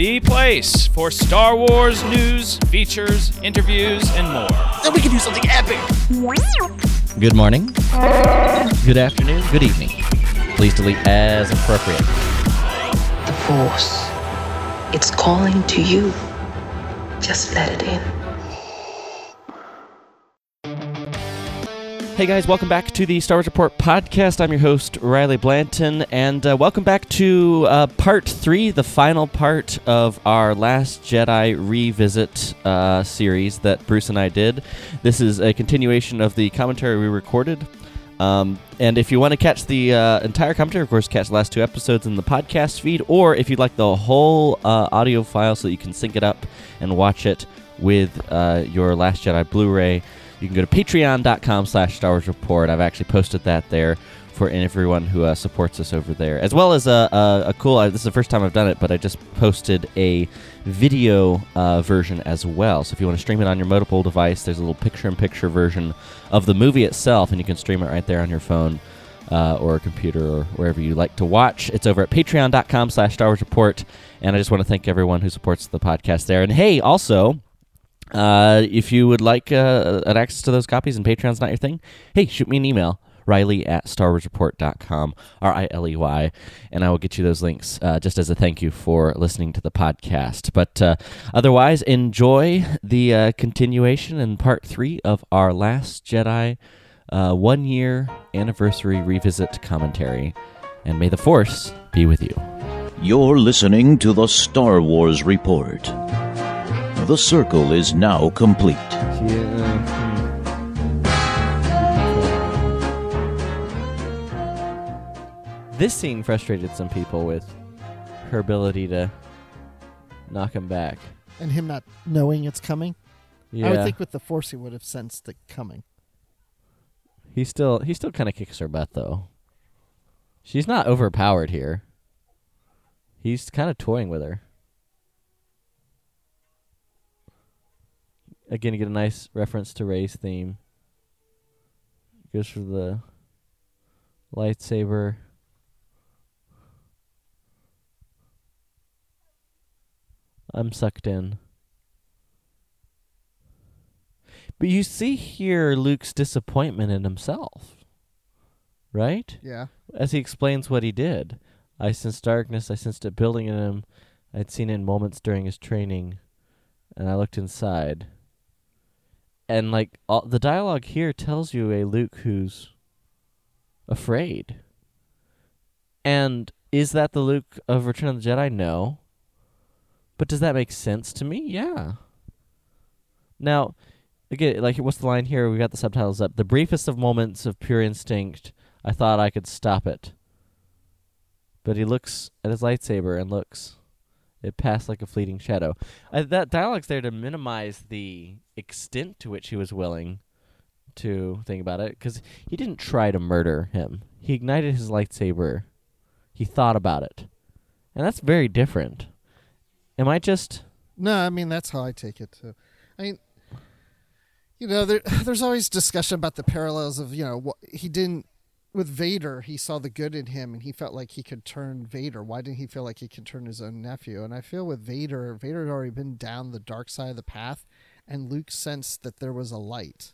The place for Star Wars news, features, interviews, and more. Then we can do something epic. Good morning. Good afternoon. Good evening. Please delete as appropriate. The Force. It's calling to you. Just let it in. Hey guys, welcome back to the Star Wars Report podcast. I'm your host, Riley Blanton, and uh, welcome back to uh, part three, the final part of our Last Jedi revisit uh, series that Bruce and I did. This is a continuation of the commentary we recorded. Um, and if you want to catch the uh, entire commentary, of course, catch the last two episodes in the podcast feed, or if you'd like the whole uh, audio file so that you can sync it up and watch it with uh, your Last Jedi Blu-ray, you can go to patreon.com slash Star Wars Report. I've actually posted that there for everyone who uh, supports us over there, as well as a, a, a cool. Uh, this is the first time I've done it, but I just posted a video uh, version as well. So if you want to stream it on your mobile device, there's a little picture-in-picture version of the movie itself, and you can stream it right there on your phone. Uh, or a computer or wherever you like to watch. It's over at patreon.com slash Star Wars Report. And I just want to thank everyone who supports the podcast there. And hey, also, uh, if you would like uh, an access to those copies and Patreon's not your thing, hey, shoot me an email. Riley at StarWarsReport.com, R I L E Y, and I will get you those links uh, just as a thank you for listening to the podcast. But uh, otherwise, enjoy the uh, continuation and part three of our Last Jedi uh, one year anniversary revisit commentary. And may the Force be with you. You're listening to the Star Wars Report. The circle is now complete. This scene frustrated some people with her ability to knock him back. And him not knowing it's coming. Yeah, I would think with the Force he would have sensed it coming. he still he still kind of kicks her butt though. She's not overpowered here. He's kind of toying with her. Again, you get a nice reference to Rey's theme. Goes for the lightsaber. I'm sucked in. But you see here Luke's disappointment in himself. Right? Yeah. As he explains what he did. I sensed darkness, I sensed it building in him. I'd seen it in moments during his training, and I looked inside. And like all, the dialogue here tells you a Luke who's afraid. And is that the Luke of Return of the Jedi? No. But does that make sense to me? Yeah. Now, again, like what's the line here? We got the subtitles up. The briefest of moments of pure instinct, I thought I could stop it. But he looks at his lightsaber and looks. It passed like a fleeting shadow. Uh, that dialogue's there to minimize the extent to which he was willing to think about it, because he didn't try to murder him. He ignited his lightsaber. He thought about it, and that's very different. Am I just? No, I mean that's how I take it too. I mean, you know, there, there's always discussion about the parallels of you know what he didn't with Vader. He saw the good in him, and he felt like he could turn Vader. Why didn't he feel like he could turn his own nephew? And I feel with Vader, Vader had already been down the dark side of the path, and Luke sensed that there was a light.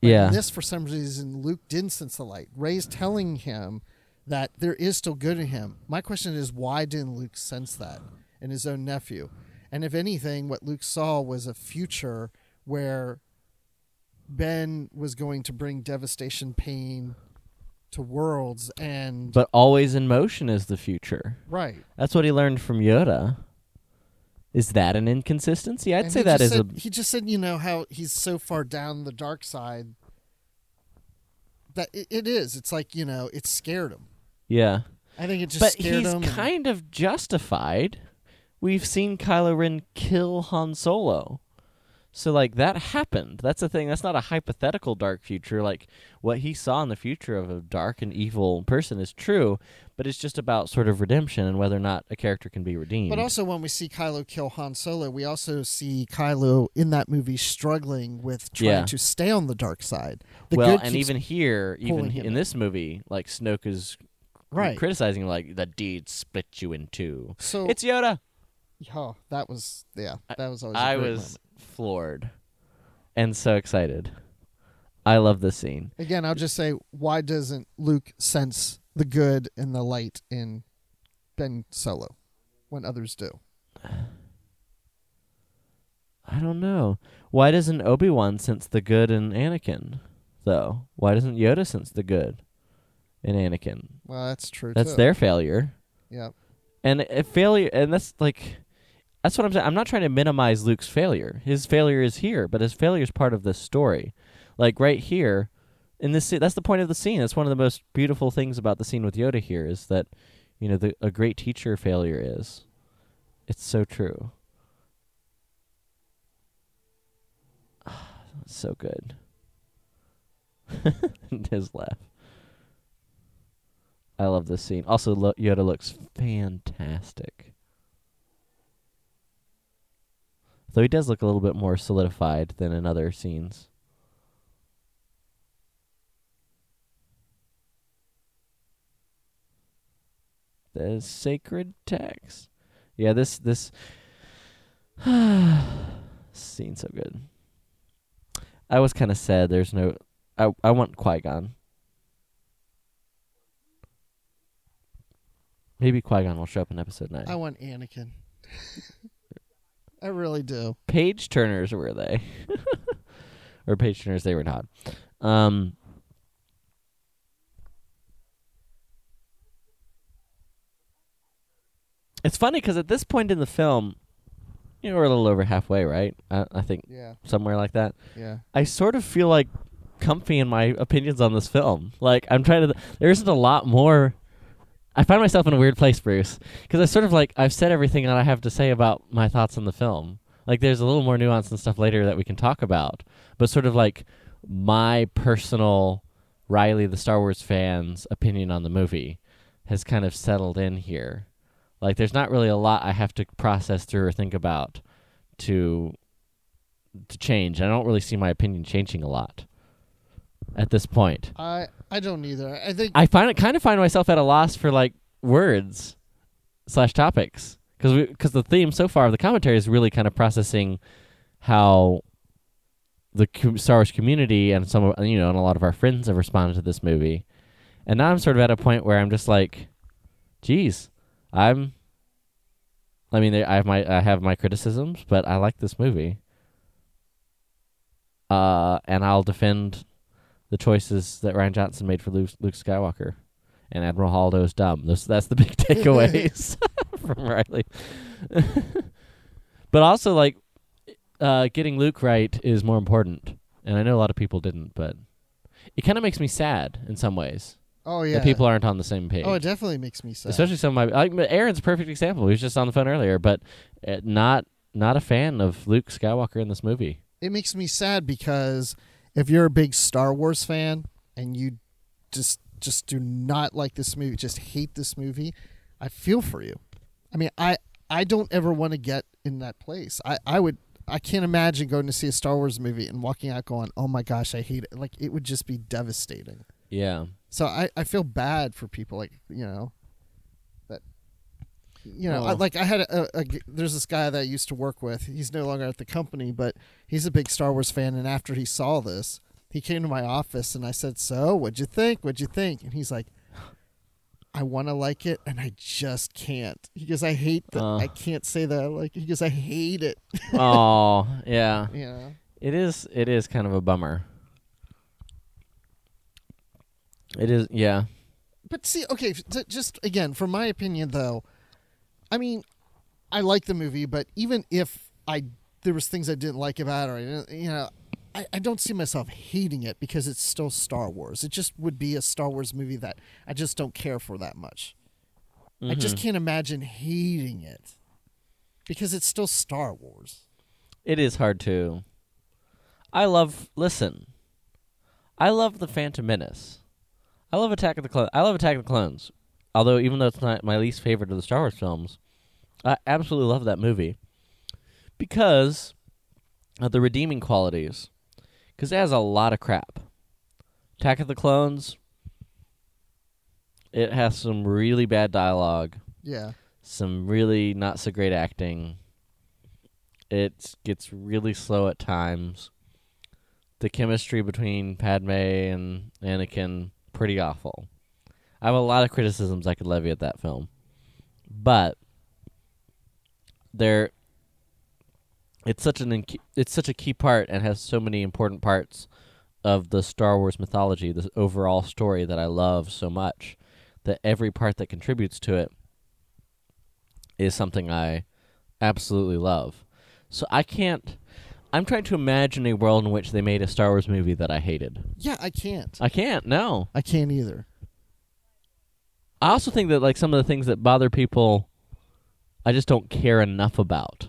But Yeah. this, for some reason, Luke didn't sense the light. Rey's telling him that there is still good in him. My question is, why didn't Luke sense that in his own nephew? And if anything, what Luke saw was a future where Ben was going to bring devastation, pain to worlds, and But always in motion is the future. right. That's what he learned from Yoda. Is that an inconsistency? I'd And say he that just is said, a He just said, you know, how he's so far down the dark side that it, it is. It's like you know, it scared him. yeah. I think it just But scared he's him. and- kind of justified. We've seen Kylo Ren kill Han Solo. So like that happened. That's the thing. That's not a hypothetical dark future. Like what he saw in the future of a dark and evil person is true, but it's just about sort of redemption and whether or not a character can be redeemed. But also, when we see Kylo kill Han Solo, we also see Kylo in that movie struggling with trying Yeah. to stay on the dark side. The well, good and even here, even in this movie, like Snoke is right. criticizing like the deed split you in two. So It's Yoda. oh, that was yeah, that was always. a I was moment. Floored and so excited. I love this scene. Again, I'll just say, why doesn't Luke sense the good and the light in Ben Solo when others do? I don't know. Why doesn't Obi Wan sense the good in Anakin, though? Why doesn't Yoda sense the good in Anakin? Well, that's true. That's too. their failure. Yeah. And if failure, and that's like, that's what I'm saying. I'm not trying to minimize Luke's failure. His failure is here, but his failure is part of this story. Like right here, in this, that's the point of the scene. That's one of the most beautiful things about the scene with Yoda here is that, you know, the, a great teacher failure is. It's so true. so good. His laugh. I love this scene. Also, Yoda looks fantastic. Though he does look a little bit more solidified than in other scenes. The sacred text. Yeah, this this scene's so good. I was kind of sad. There's no. I I want Qui Gon. Maybe Qui Gon will show up in episode nine. I want Anakin. I really do. page turners were they? or page turners they were not. Um It's funny because at this point in the film, you know, we're a little over halfway, right? I, I think Yeah. somewhere like that. Yeah. I sort of feel like comfy in my opinions on this film. Like I'm trying to. There isn't a lot more. I find myself in a weird place, Bruce, because I sort of like I've said everything that I have to say about my thoughts on the film. Like there's a little more nuance and stuff later that we can talk about, but sort of like my personal Riley the Star Wars fans opinion on the movie has kind of settled in here. Like there's not really a lot I have to process through or think about to to change. I don't really see my opinion changing a lot at this point. I I don't either. I think I find it kind of find myself at a loss for like words slash topics because because the theme so far of the commentary is really kind of processing how the Star Wars community and some of you know and a lot of our friends have responded to this movie, and now I'm sort of at a point where I'm just like, geez, I'm. I mean, I have my I have my criticisms, but I like this movie. Uh, and I'll defend the choices that Rian Johnson made for Luke, Luke Skywalker, and Admiral Holdo is dumb. Those, that's the big takeaways from Riley. but also, like, uh, getting Luke right is more important, and I know a lot of people didn't, but it kind of makes me sad in some ways oh yeah. that people aren't on the same page. Oh, it definitely makes me sad. Especially some of my like Aaron's a perfect example. He was just on the phone earlier, but uh, not not a fan of Luke Skywalker in this movie. it makes me sad because if you're a big Star Wars fan and you just just do not like this movie, just hate this movie, I feel for you. I mean, I I don't ever want to get in that place. I I would I can't imagine going to see a Star Wars movie and walking out going, "Oh my gosh, I hate it." Like it would just be devastating. Yeah. So I, I feel bad for people like you know you know I, like I had a there's this guy that I used to work with. He's no longer at the company, but he's a big Star Wars fan. And after he saw this, he came to my office and I said, "So what'd you think? What'd you think?" And he's like, "I want to like it, and I just can't." He goes, "I hate that. Uh. I can't say that. I like." He goes, "I hate it." oh, yeah. you know. It is. It is kind of a bummer. It is. Yeah. But see, okay, just again, from my opinion, though, I mean, I like the movie, but even if I there was things I didn't like about it, or I didn't, you know, I, I don't see myself hating it because it's still Star Wars. It just would be a Star Wars movie that I just don't care for that much. I just mm-hmm. can't imagine hating it because it's still Star Wars. It is hard to. I love. Listen, I love the Phantom Menace. I love Attack of the Clones. I love Attack of the Clones. Although, even though it's not my least favorite of the Star Wars films, I absolutely love that movie because of the redeeming qualities. Because it has a lot of crap. Attack of the Clones. It has some really bad dialogue Yeah. some really not so great acting. It gets really slow at times. The chemistry between Padme and Anakin pretty awful. I have a lot of criticisms I could levy at that film. But there it's such an inc- it's such a key part and has so many important parts of the Star Wars mythology, the overall story that I love so much that every part that contributes to it is something I absolutely love. So I can't. I'm trying to imagine a world in which they made a Star Wars movie that I hated. Yeah, I can't. I can't. No. I can't either. I also think that like some of the things that bother people, I just don't care enough about.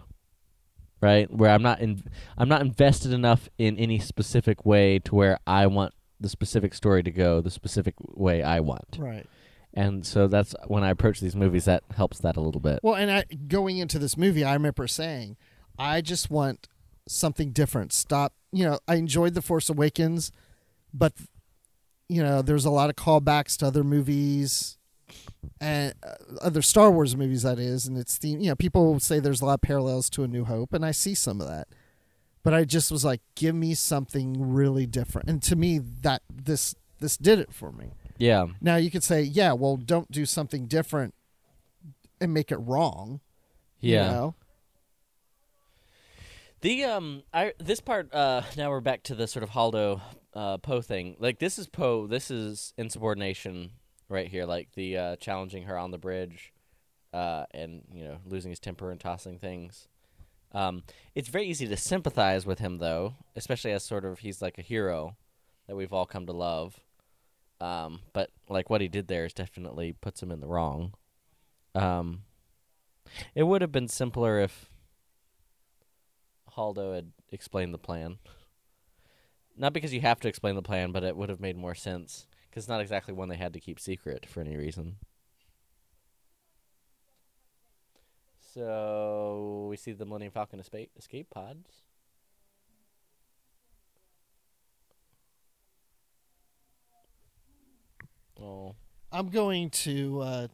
Right, where I'm not in, I'm not invested enough in any specific way to where I want the specific story to go the specific way I want. Right. And so that's when I approach these movies that helps that a little bit. Well, and I, going into this movie, I remember saying, I just want something different. Stop. You know, I enjoyed The Force Awakens, but, you know, there's a lot of callbacks to other movies and uh, other Star Wars movies, that is. And it's the, you know, people say there's a lot of parallels to A New Hope, and I see some of that. But I just was like, give me something really different. And to me, that this this did it for me. Yeah. Now you could say, yeah, well, don't do something different and make it wrong. you Yeah. know? The um, I this part uh, now we're back to the sort of Holdo uh Poe thing. Like this is Poe. This is insubordination right here. Like the uh, challenging her on the bridge, uh, and you know losing his temper and tossing things. Um, it's very easy to sympathize with him though, especially as sort of he's like a hero that we've all come to love. Um, but like what he did there is definitely puts him in the wrong. Um, it would have been simpler if Holdo had explained the plan. Not because you have to explain the plan, but it would have made more sense because it's not exactly one they had to keep secret for any reason. So we see the Millennium Falcon escape, escape pods. Oh, I'm going to uh,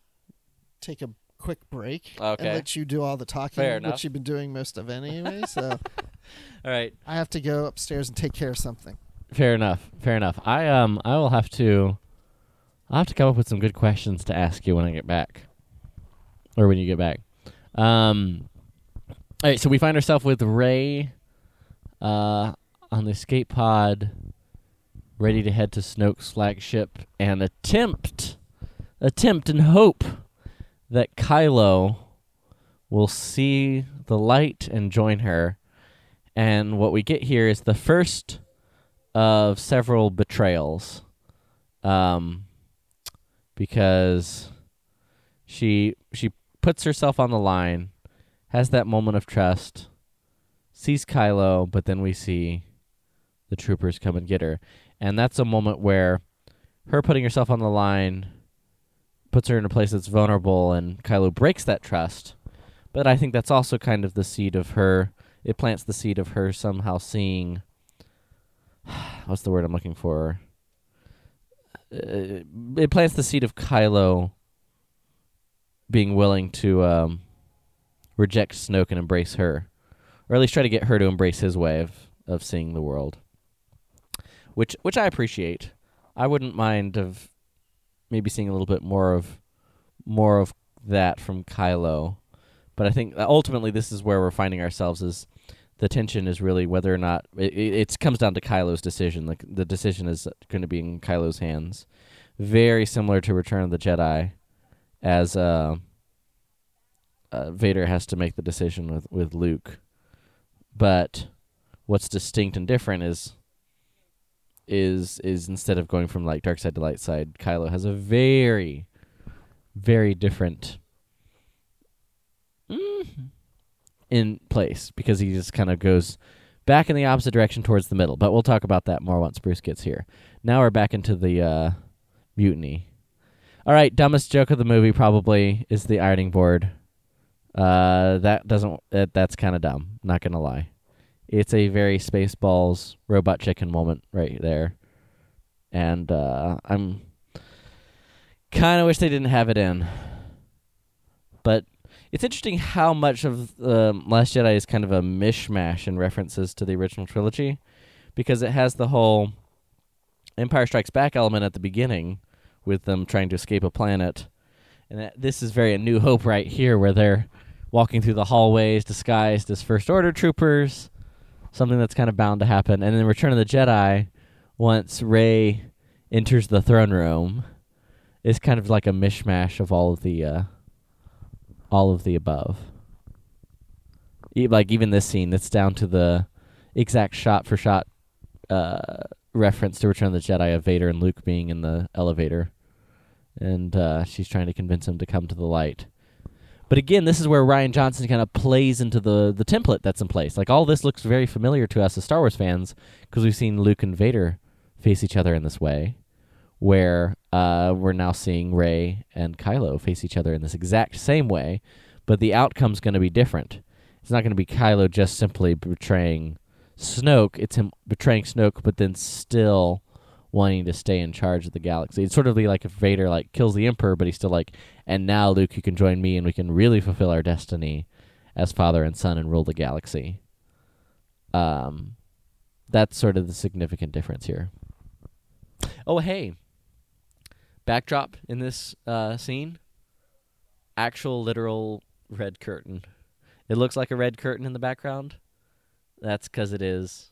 take a quick break Okay. and let you do all the talking, Fair which enough. you've been doing most of anyway. so all right. I have to go upstairs and take care of something. Fair enough. Fair enough. I um I will have to I'll have to come up with some good questions to ask you when I get back. Or when you get back. Um all right, so we find ourselves with Rey uh on the escape pod ready to head to Snoke's flagship and attempt attempt and hope that Kylo will see the light and join her. And what we get here is the first of several betrayals. Um, because she she puts herself on the line, has that moment of trust, sees Kylo, but then we see the troopers come and get her. And that's a moment where her putting herself on the line puts her in a place that's vulnerable and Kylo breaks that trust. But I think that's also kind of the seed of her it plants the seed of her somehow seeing what's the word I'm looking for? Uh, it plants the seed of Kylo being willing to um, reject Snoke and embrace her, or at least try to get her to embrace his way of, of seeing the world, which which I appreciate. I wouldn't mind of maybe seeing a little bit more of more of that from Kylo, but I think ultimately this is where we're finding ourselves is the tension is really whether or not it, it comes down to Kylo's decision. Like the decision is going to be in Kylo's hands. Very similar to Return of the Jedi, as uh, uh, Vader has to make the decision with with Luke. But what's distinct and different is is is instead of going from like dark side to light side, Kylo has a very very different mm, in place because he just kind of goes back in the opposite direction towards the middle. But we'll talk about that more once Bruce gets here. Now we're back into the uh, mutiny. All right, dumbest joke of the movie probably is the ironing board. Uh, that doesn't. That, that's kind of dumb. Not gonna lie. It's a very Spaceballs robot chicken moment right there, and uh, I'm kind of wish they didn't have it in. But it's interesting how much of um, Last Jedi is kind of a mishmash in references to the original trilogy, because it has the whole Empire Strikes Back element at the beginning, with them trying to escape a planet, and that, this is very A New Hope right here, where they're walking through the hallways disguised as First Order troopers, something that's kind of bound to happen. And then Return of the Jedi, once Rey enters the throne room, is kind of like a mishmash of all of the uh, all of the above. E- like even this scene, it's down to the exact shot for shot uh, reference to Return of the Jedi of Vader and Luke being in the elevator, and uh, she's trying to convince him to come to the light. But again, this is where Rian Johnson kind of plays into the the template that's in place. Like all this looks very familiar to us as Star Wars fans because we've seen Luke and Vader face each other in this way, where uh, we're now seeing Rey and Kylo face each other in this exact same way, but the outcome's going to be different. It's not going to be Kylo just simply betraying Snoke. It's him betraying Snoke, but then still wanting to stay in charge of the galaxy. It's sort of like if Vader like kills the Emperor, but he's still like, and now Luke, you can join me, and we can really fulfill our destiny as father and son and rule the galaxy. Um, that's sort of the significant difference here. Oh, hey, backdrop in this uh, scene, actual literal red curtain. It looks like a red curtain in the background. That's because it is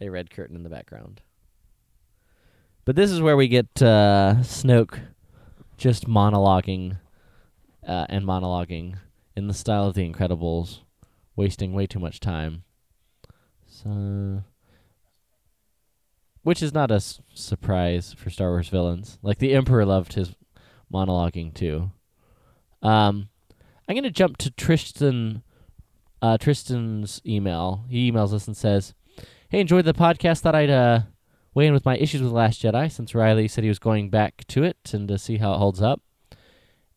a red curtain in the background. But this is where we get uh, Snoke just monologuing uh, and monologuing in the style of The Incredibles, wasting way too much time. So, which is not a s- surprise for Star Wars villains. Like the Emperor loved his monologuing too. Um, I'm gonna jump to Tristan. Uh, Tristan's email. He emails us and says, "Hey, enjoyed the podcast. Thought I'd uh, weigh in with my issues with Last Jedi since Riley said he was going back to it and to see how it holds up.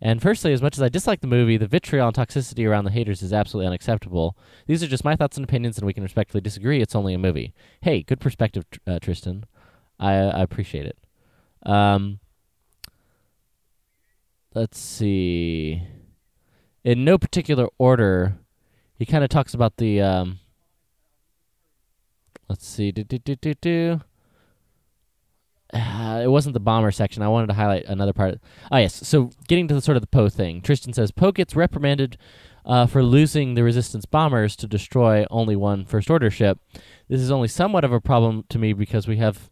And firstly, as much as I dislike the movie, the vitriol and toxicity around the haters is absolutely unacceptable. These are just my thoughts and opinions, and we can respectfully disagree. It's only a movie. Hey, good perspective, uh, Tristan. I, I appreciate it. Um, let's see. In no particular order, he kind of talks about the. Um, let's see. Do, do, do, do, do. Uh, it wasn't the bomber section. I wanted to highlight another part. Ah, yes. So getting to the sort of the Poe thing, Tristan says Poe gets reprimanded uh, for losing the Resistance bombers to destroy only one First Order ship. This is only somewhat of a problem to me because we have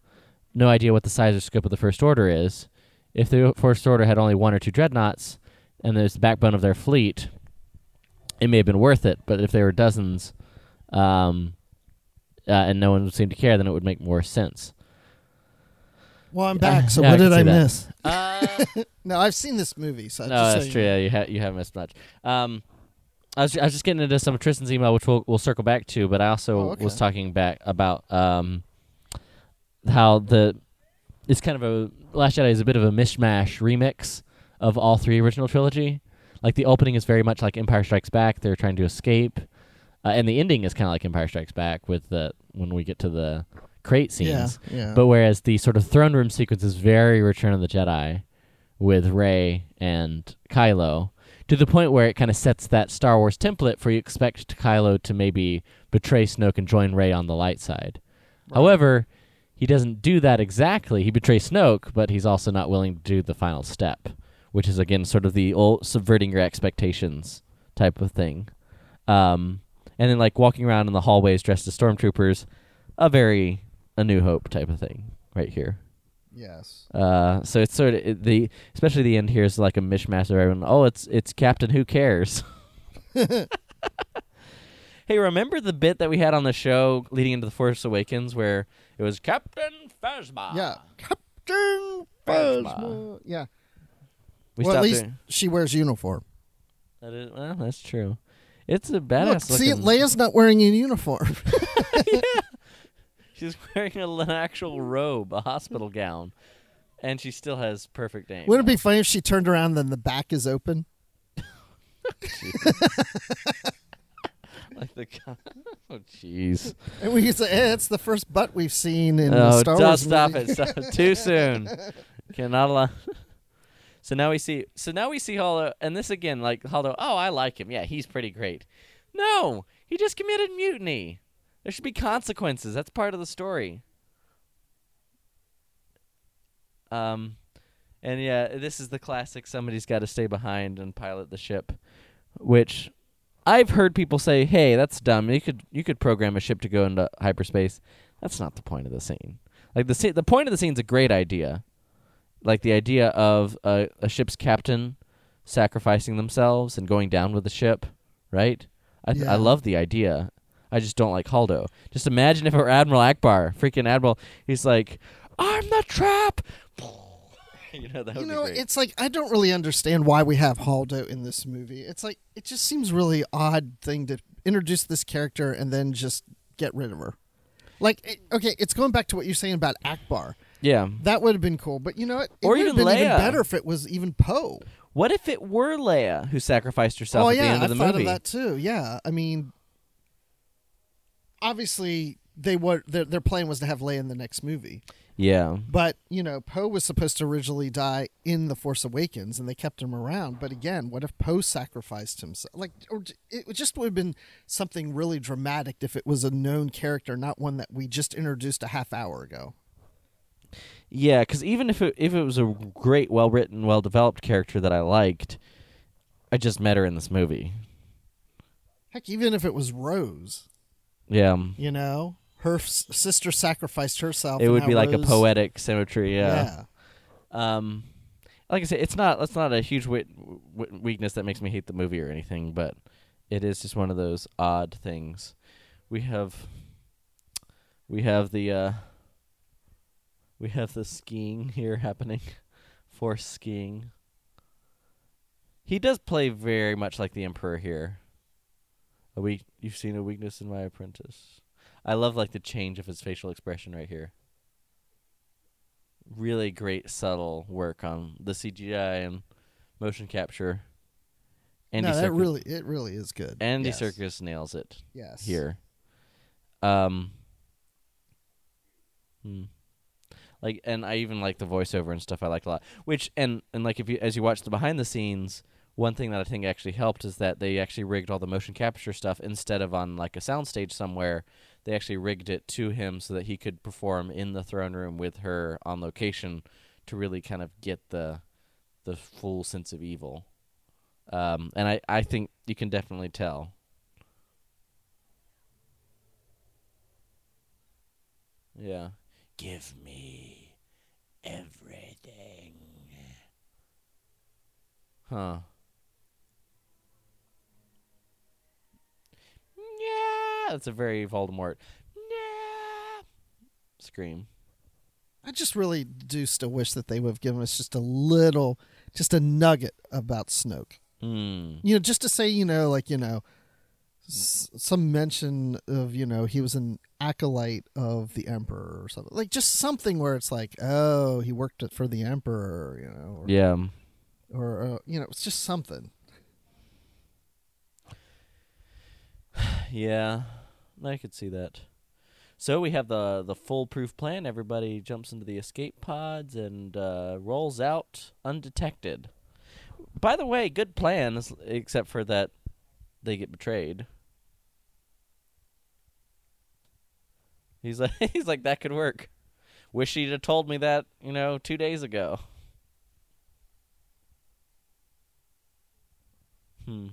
no idea what the size or scope of the First Order is. If the First Order had only one or two dreadnoughts and there's the backbone of their fleet, it may have been worth it. But if there were dozens, um, uh, and no one seemed to care, then it would make more sense. Well, I'm back. So Yeah, what can did I that. miss? Uh, No, I've seen this movie. So no, just that's you true. know. Yeah, you ha- you haven't missed much. Um, I was I was just getting into some of Tristan's email, which we'll we'll circle back to, but I also Oh, okay. was talking back about um how the it's kind of a Last Jedi is a bit of a mishmash remix of all three original trilogy. Like the opening is very much like Empire Strikes Back. They're trying to escape, uh, and the ending is kind of like Empire Strikes Back with the when we get to the crate scenes. Yeah, yeah. But whereas the sort of throne room sequence is very Return of the Jedi with Rey and Kylo, to the point where it kind of sets that Star Wars template for you expect Kylo to maybe betray Snoke and join Rey on the light side. However, he doesn't do that exactly. He betrays Snoke, but he's also not willing to do the final step, which is again sort of the old subverting your expectations type of thing. Um, and then like walking around in the hallways dressed as stormtroopers, a very a New Hope type of thing right here. yes. Uh, so it's sort of the especially the end here is like a mishmash of everyone. Oh, it's it's Captain Who Cares. hey, remember the bit that we had on the show leading into the Force Awakens where it was Captain Phasma? Yeah. Captain Phasma. Yeah. we well, at least doing- she wears uniform. that is, well, that's true. It's a badass. Look, see, looking. Leia's not wearing a uniform. She's wearing a, an actual robe, a hospital gown, and she still has perfect aim. Wouldn't it be funny if she turned around and then the back is open? like the oh jeez. And we could say, hey, it's the first butt we've seen in the Oh, Star don't Wars stop movie. it! Stop. Too soon. Cannot allow. So now we see. So now we see Holdo, and this again, like Holdo. Oh, I like him. Yeah, he's pretty great. No, he just committed mutiny. There should be consequences. That's part of the story. Um, and yeah, this is the classic. Somebody's got to stay behind and pilot the ship, which I've heard people say, "Hey, that's dumb. You could you could program a ship to go into hyperspace." That's not the point of the scene. Like the the point of the scene's a great idea, like the idea of a, a ship's captain sacrificing themselves and going down with the ship, right? I th- Yeah. I love the idea. I just don't like Holdo. Just imagine if it were Admiral Ackbar, freaking Admiral. He's like, "I'm the trap." you know that would You be know, it's like I don't really understand why we have Holdo in this movie. It's like it just seems really odd thing to introduce this character and then just get rid of her. Like, it, okay, it's going back to what you're saying about Ackbar. yeah. That would have been cool, but you know what? It Or would have even been even better if it was even Poe. What if it were Leia who sacrificed herself oh at yeah, the end of the thought movie? of that too. Yeah, I mean, obviously they were their, their plan was to have Leia in the next movie, Yeah. but you know Poe was supposed to originally die in the Force Awakens, and they kept him around. But again, what if Poe sacrificed himself? Like, or it just would have been something really dramatic if it was a known character, not one that we just introduced a half hour ago. Yeah, because even if it if it was a great, well written, well developed character that I liked, I just met her in this movie. Heck, even if it was Rose, Yeah, you know, her s- sister sacrificed herself. it would be like a poetic symmetry. Yeah. Yeah. Um, like I said, it's not that's not a huge wit, w- weakness that makes me hate the movie or anything, but it is just one of those odd things. We have we have the uh, we have the skiing here happening, force skiing. He does play very much like the Emperor here. A weak, you've seen a weakness in my apprentice. I love like the change of his facial expression right here really great subtle work on the CGI and motion capture. Andy no, that Serkis, really, it really is good. Andy yes. Serkis nails it Yes. here. Um, hmm. like, and I even like the voiceover and stuff. I like a lot. Which and and like if you as you watch the behind the scenes, one thing that I think actually helped is that they actually rigged all the motion capture stuff instead of on like a soundstage somewhere. They actually rigged it to him so that he could perform in the throne room with her on location to really kind of get the the full sense of evil. Um, and I, I think you can definitely tell. Yeah. Give me everything. Huh. Yeah, that's a very Voldemort. Yeah. Scream. I just really do still wish that they would have given us just a little, just a nugget about Snoke. Hmm. You know, just to say, you know, like you know, s- some mention of you know he was an acolyte of the Emperor or something, like just something where it's like, oh, he worked for the Emperor, you know, or, Yeah. or uh, you know, it's just something. Yeah, I could see that. So we have the the foolproof plan. Everybody jumps into the escape pods and uh, rolls out undetected. By the way, good plan, s- except for that they get betrayed. He's like, he's like that could work. Wish he'd have told me that, you know, two days ago. Hmm.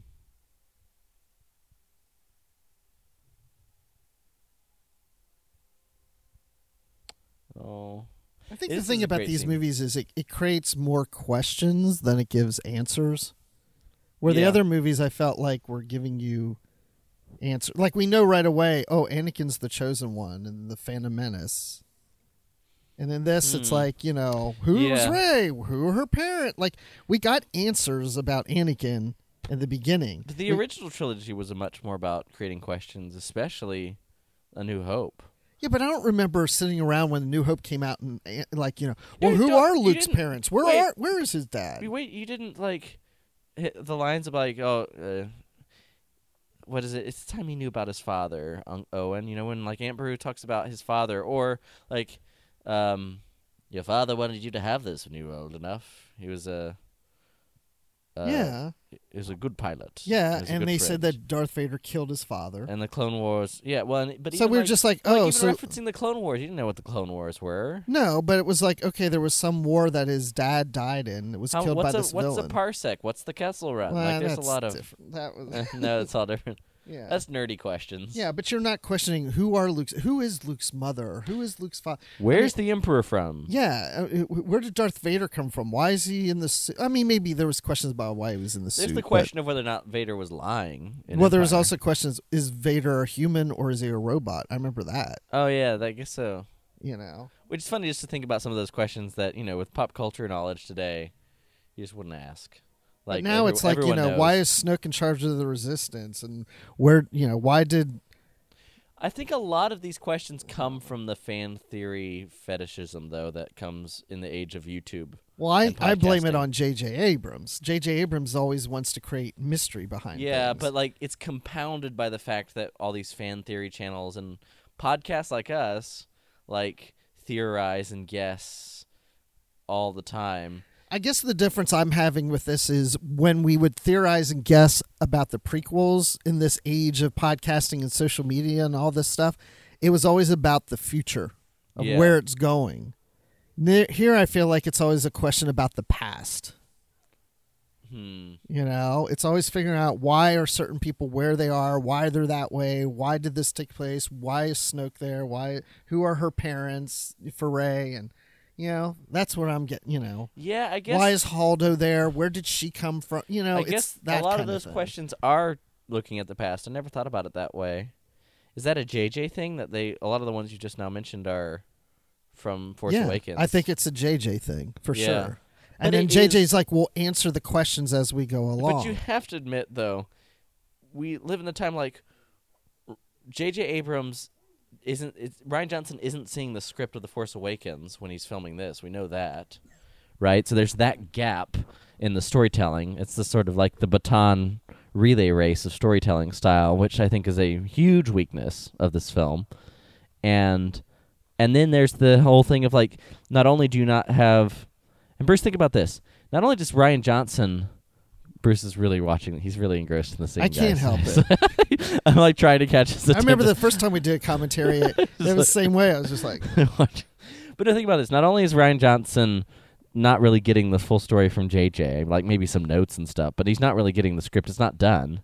Oh. I think the thing about these scene. movies is it, it creates more questions than it gives answers. Where the other movies I felt like were giving you answer like we know right away, oh, Anakin's the chosen one and the Phantom Menace. And then this it's Hmm. like, you know, who's Yeah. Rey? Who her parent? Like we got answers about Anakin in the beginning. The We- original trilogy was a much more about creating questions, especially A New Hope. Yeah, but I don't remember sitting around when New Hope came out and like you know, well, who are Luke's parents? Where wait. are where is his dad? Wait, you didn't like hit the lines of like, oh, uh, what is it? It's the time he knew about his father, um, Owen. You know, when like Aunt Beru talks about his father, or like, um, your father wanted you to have this when you were old enough. He was a, uh, yeah, is a good pilot. yeah, He was a and they said that Darth Vader killed his father. And the Clone Wars, yeah. Well, but So we were like- just like, like, oh, even so referencing the Clone Wars, you didn't know what the Clone Wars were. no, but it was like okay, there was some war that his dad died in. It was How, killed by a this what's villain. a parsec? What's the Kessel Run? Well, like, there's a lot of different. that was no, it's all different. Yeah. That's nerdy questions. yeah, but you're not questioning who are Luke's, who is Luke's mother, who is Luke's father. Where's the Emperor from? Yeah, uh, where did Darth Vader come from? Why is he in the? I mean, maybe there was questions about why he was in the suit. There's the question of whether or not Vader was lying. in well, there was also questions: Is Vader a human or is he a robot? I remember that. Oh yeah, I guess so. You know, Which is funny just to think about some of those questions that you know, with pop culture knowledge today, you just wouldn't ask. But Like now every- it's like you know, knows. why is Snoke in charge of the Resistance, and where you know why did I think a lot of these questions come from the fan theory fetishism, though, that comes in the age of YouTube. well I I blame it on J.J. Abrams. J.J. Abrams always wants to create mystery behind. Yeah, things. but like it's compounded by the fact that all these fan theory channels and podcasts like us like theorize and guess all the time. I guess the difference I'm having with this is when we would theorize and guess about the prequels in this age of podcasting and social media and all this stuff, it was always about the future of Yeah. where it's going. Here, I feel like it's always a question about the past. Hmm. You know, it's always figuring out why are certain people where they are, why they're that way, why did this take place, why is Snoke there, why, who are her parents for Rey, and you know, that's what I'm getting. You know, Yeah, I guess why is Holdo there? Where did she come from? You know, I it's guess that a lot of those thing. questions are looking at the past. I never thought about it that way. Is that a JJ thing that they a lot of the ones you just now mentioned are from Force yeah, Awakens? I think it's a JJ thing for Yeah. sure. But And then JJ's is- like, we'll answer the questions as we go along. But you have to admit, though, we live in the time like J.J. Abrams isn't. It's, Rian Johnson isn't seeing the script of The Force Awakens when he's filming this. We know that, right? So there's that gap in the storytelling. It's the sort of like the baton relay race of storytelling style, which I think is a huge weakness of this film. And and then there's the whole thing of like, not only do you not have, and Bruce, think about this. Not only does Rian Johnson, Bruce is really watching. He's really engrossed in the scene. I can't help it. I'm like trying to catch his I remember the first time we did commentary, it, was the same way. I was just like, but the thing about this, not only is Rian Johnson not really getting the full story from JJ, like maybe some notes and stuff, but he's not really getting the script. It's not done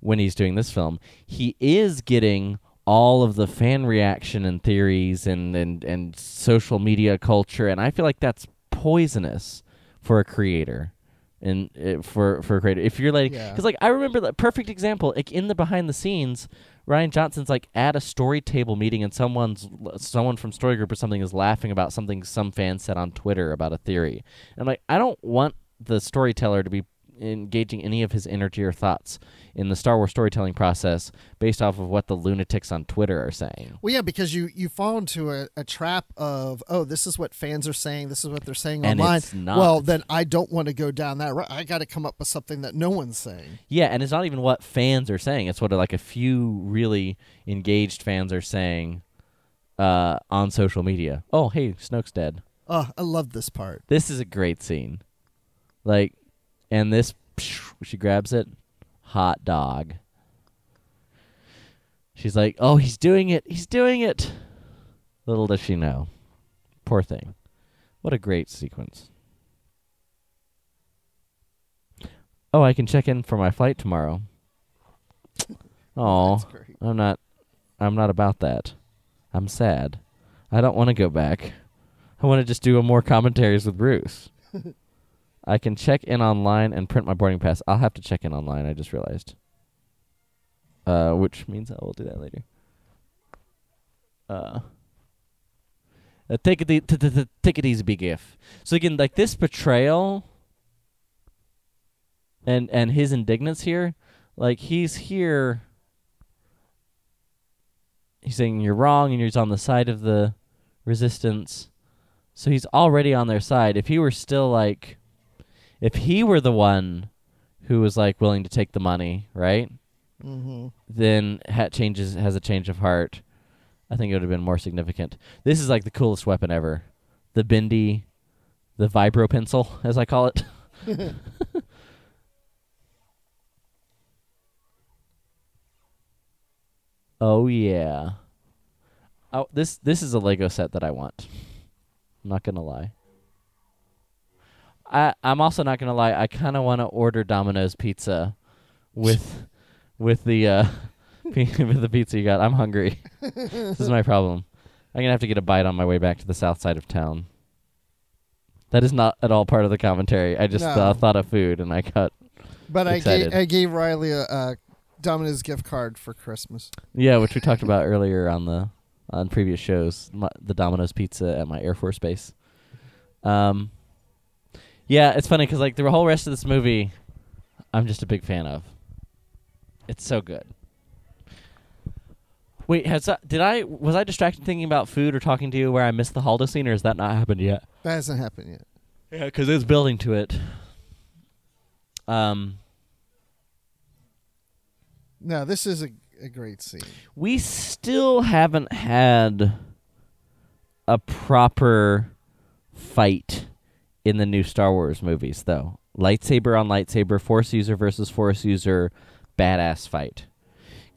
when he's doing this film. He is getting all of the fan reaction and theories and, and, and social media culture, and I feel like that's poisonous for a creator. And uh, for for a creator, if you're like, Yeah. because like I remember the perfect example, like in the behind the scenes, Rian Johnson's like at a story table meeting and someone's someone from Story Group or something is laughing about something some fan said on Twitter about a theory. And I'm like, I don't want the storyteller to be engaging any of his energy or thoughts in the Star Wars storytelling process based off of what the lunatics on Twitter are saying. well, yeah, because you you fall into a, a trap of, oh, this is what fans are saying, this is what they're saying And online. Well, then I don't want to go down that road. I got to come up with something that no one's saying. Yeah, and it's not even what fans are saying. It's what like a few really engaged fans are saying uh, on social media. Oh, hey, Snoke's dead. Oh, I love this part. This is a great scene. Like, and this, she grabs it, hot dog. She's like, oh, he's doing it. He's doing it. Little does she know. Poor thing. What a great sequence. Oh, I can check in for my flight tomorrow. Oh, I'm not. I'm not about that. I'm sad. I don't want to go back. I want to just do a more commentaries with Bruce. I can check in online and print my boarding pass. I'll have to check in online. I just realized. Uh, which means I will do that later. Uh. Take it, take it easy, big if. So again, like this betrayal, and and his indignance here, like he's here. he's saying you're wrong and he's on the side of the resistance. So he's already on their side. If he were still like if he were the one who was like willing to take the money, right? Mm-hmm. Then hat changes has a change of heart. I think it would have been more significant. This is like the coolest weapon ever. The Bindi the vibro pencil, as I call it. oh yeah. Oh, this this is a Lego set that I want. I'm not gonna lie. I I'm also not gonna lie. I kind of want to order Domino's pizza with with the uh with the pizza you got. I'm hungry. this is my problem. I'm gonna have to get a bite on my way back to the south side of town. That is not at all part of the commentary. I just No. uh, thought of food and I got But I Excited. gave I gave Riley a, a Domino's gift card for Christmas. yeah, which we talked about earlier on the on previous shows. My, the Domino's pizza at my Air Force base. Um, yeah, it's funny because like the whole rest of this movie, I'm just a big fan of. It's so good. Wait, has that, did I was I distracted thinking about food or talking to you where I missed the Holdo scene, or has that not happened yet? That hasn't happened yet. Yeah, because it's building to it. Um, No, this is a, a great scene. we still haven't had a proper fight in the new Star Wars movies, though. Lightsaber on lightsaber, Force user versus Force user, badass fight.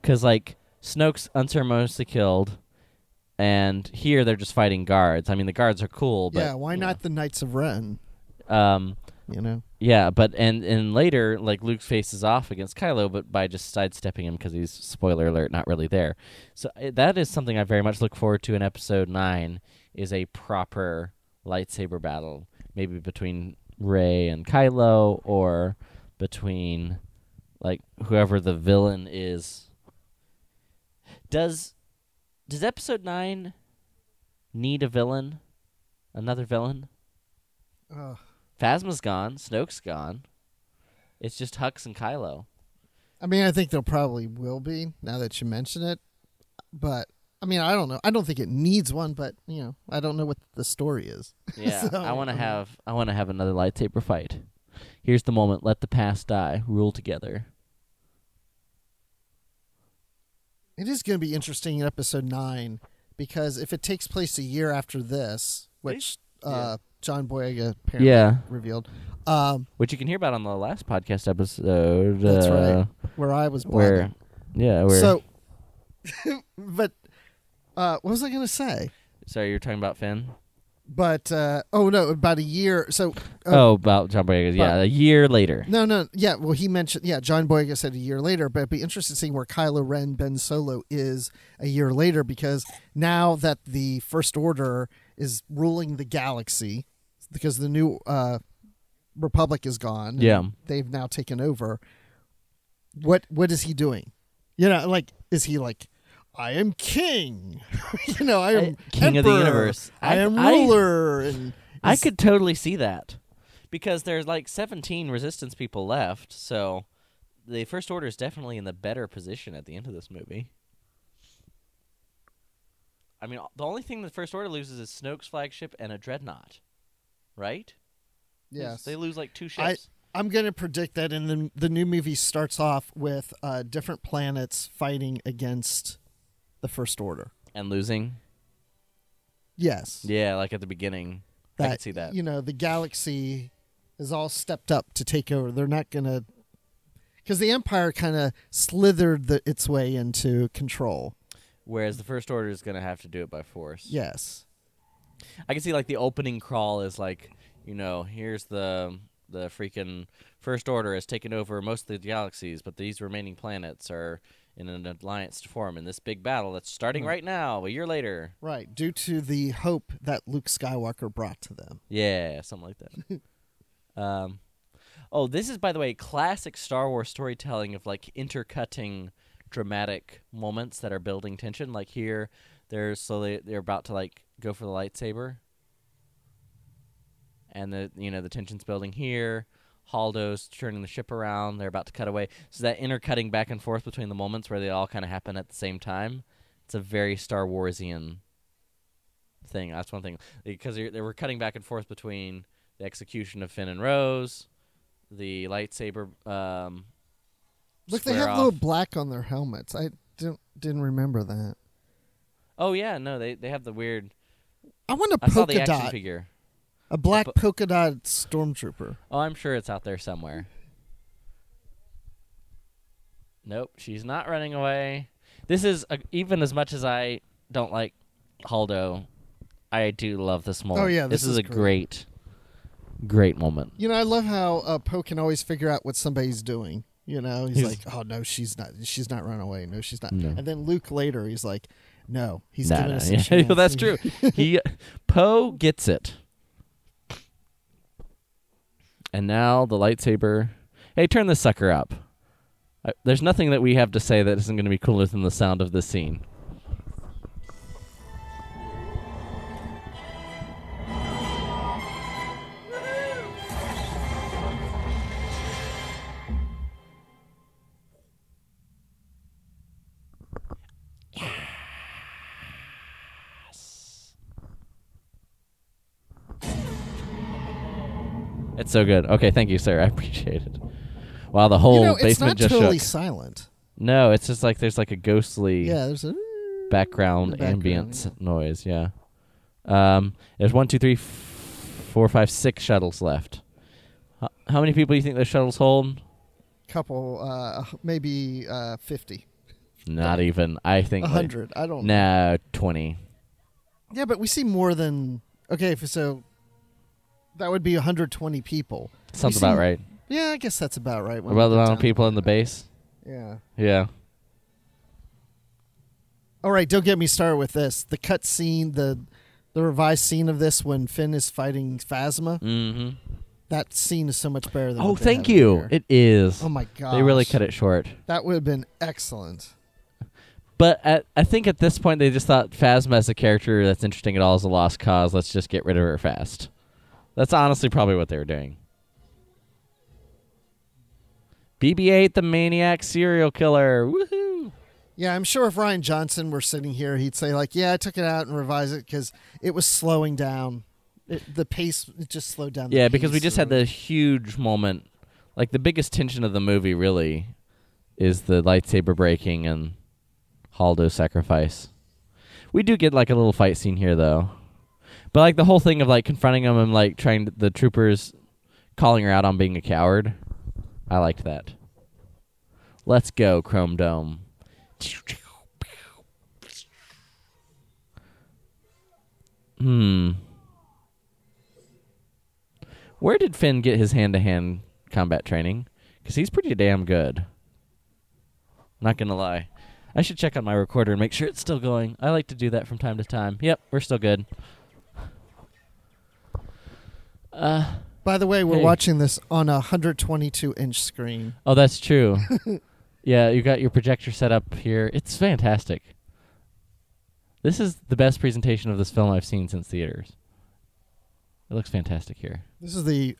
Because, like, Snoke's unceremoniously killed, and here they're just fighting guards. I mean, the guards are cool, but. yeah, why not the Knights of Ren? Um, You know, Yeah, but and and later, like Luke faces off against Kylo, but by just sidestepping him because he's spoiler alert, not really there. So uh, that is something I very much look forward to in Episode Nine. Is a proper lightsaber battle, maybe between Rey and Kylo, or between like whoever the villain is. Does does Episode Nine need a villain? Another villain? Ugh. Phasma's gone. Snoke's gone. It's just Hux and Kylo. I mean, I think there probably will be now that you mention it, but I mean, I don't know. I don't think it needs one, but you know, I don't know what the story is. Yeah, So, I want to have I want to have another lightsaber fight. Here's the moment. Let the past die. Rule together. It is going to be interesting in episode nine because if it takes place a year after this, which uh, John Boyega apparently Yeah, revealed, um, which you can hear about on the last podcast episode. That's uh, right. where I was born. Where, yeah, where. So, but uh, what was I going to say? sorry, you're talking about Finn. But uh, oh no, about a year. So uh, oh, about John Boyega. Yeah, a year later. No, no, yeah. Well, he mentioned, yeah, John Boyega said a year later, but it'd be interesting seeing where Kylo Ren Ben Solo is a year later because now that the First Order is ruling the galaxy, because the new uh, Republic is gone, Yeah. they've now taken over. What what is he doing? You know, like is he like? I am king. you know, I am I- king of the universe. I, I- am I- ruler, and I could totally see that because there's like 17 resistance people left, so the first order is definitely in the better position at the end of this movie. I mean, the only thing the first order loses is Snoke's flagship and a dreadnought, right? yes, they lose like two I- ships. I'm going to predict that in the the new movie starts off with uh, different planets fighting against the First Order. and losing. Yes, Yeah, like at the beginning. I that could see that. you know the galaxy is all stepped up to take over. They're not going to because the Empire kind of slithered the, its way into control. Whereas the first order is going to have to do it by force. Yes, I can see like the opening crawl is like, you know, here's the the freaking first order has taken over most of the galaxies, but these remaining planets are in an alliance to form in this big battle that's starting right now, a year later. right. Due to the hope that Luke Skywalker brought to them. Yeah, something like that. um, oh, this is by the way classic Star Wars storytelling of like intercutting dramatic moments that are building tension. Like here, they're slowly they're about to like go for the lightsaber, and the you know the tension's building here. Holdo's turning the ship around. They're about to cut away. So that intercutting back and forth between the moments where they all kind of happen at the same time It's a very Star Warsian thing. That's one thing because they were cutting back and forth between the execution of Finn and Rose, the lightsaber. Um, Look, they have little black on their helmets. I didn't didn't remember that. Oh yeah, no, they they have the weird. I want a I saw the polka action dot, figure. A black po- polka dot stormtrooper. Oh, I'm sure it's out there somewhere. Nope, she's not running away. This is uh, even as much as I don't like Holdo, I do love this moment. Oh, yeah, this, this is, is a great, great moment. You know, I love how uh, Poe can always figure out what somebody's doing. You know, he's, He's- like, "Oh no, she's not. She's not run away. No, she's not." No. And then Luke later, he's like, "No, he's Nah, giving nah, us a yeah, chance." that's true. he Poe gets it, and now the lightsaber. Hey, turn this sucker up. Uh, there's nothing that we have to say that isn't going to be cooler than the sound of this scene. It's so good. Okay, thank you, sir. I appreciate it. Wow, the whole you know, it's basement not just totally shook. silent. No, it's just like there's like a ghostly Yeah, there's a background, the background, ambience noise. Yeah. Um, there's one, two, three, f- four, five, six shuttles left. How, how many people do you think those shuttles hold? couple, uh, maybe uh, fifty, Not even. I think a like- hundred. I don't. know. No, twenty. Yeah, but we see more than okay. So that would be 120 people. Sounds about right. Yeah, I guess that's about right. About the amount of people in the base. Yeah. Yeah. All right, don't get me started with this. The cut scene, the the revised scene of this when Finn is fighting Phasma. Mm-hmm. That scene is so much better than. Oh, thank you. here. It is. oh my god! they really cut it short. That would have been excellent. But at, I think at this point they just thought Phasma as a character that's interesting at all is a lost cause. Let's just get rid of her fast. That's honestly probably what they were doing. BB-8, the maniac serial killer. Woohoo! Yeah, I'm sure if Rian Johnson were sitting here, he'd say like, "Yeah, I took it out and revised it because it was slowing down. It, the pace it just slowed down." the Yeah, because we just had the huge moment. Like the biggest tension of the movie really is the lightsaber breaking and Holdo's sacrifice. We do get like a little fight scene here though. But like the whole thing of like confronting him and like trying to, the troopers calling her out on being a coward. I liked that. Let's go, Chrome Dome. Hmm. Where did Finn get his hand-to-hand combat training? Because he's pretty damn good. Not gonna lie. I should check on my recorder and make sure it's still going. I like to do that from time to time. Yep, we're still good. Uh, By the way, we're Hey. watching this on a 122 inch screen. oh, that's true. yeah, you got your projector set up here. It's fantastic. This is the best presentation of this film I've seen since theaters. It looks fantastic here. This is the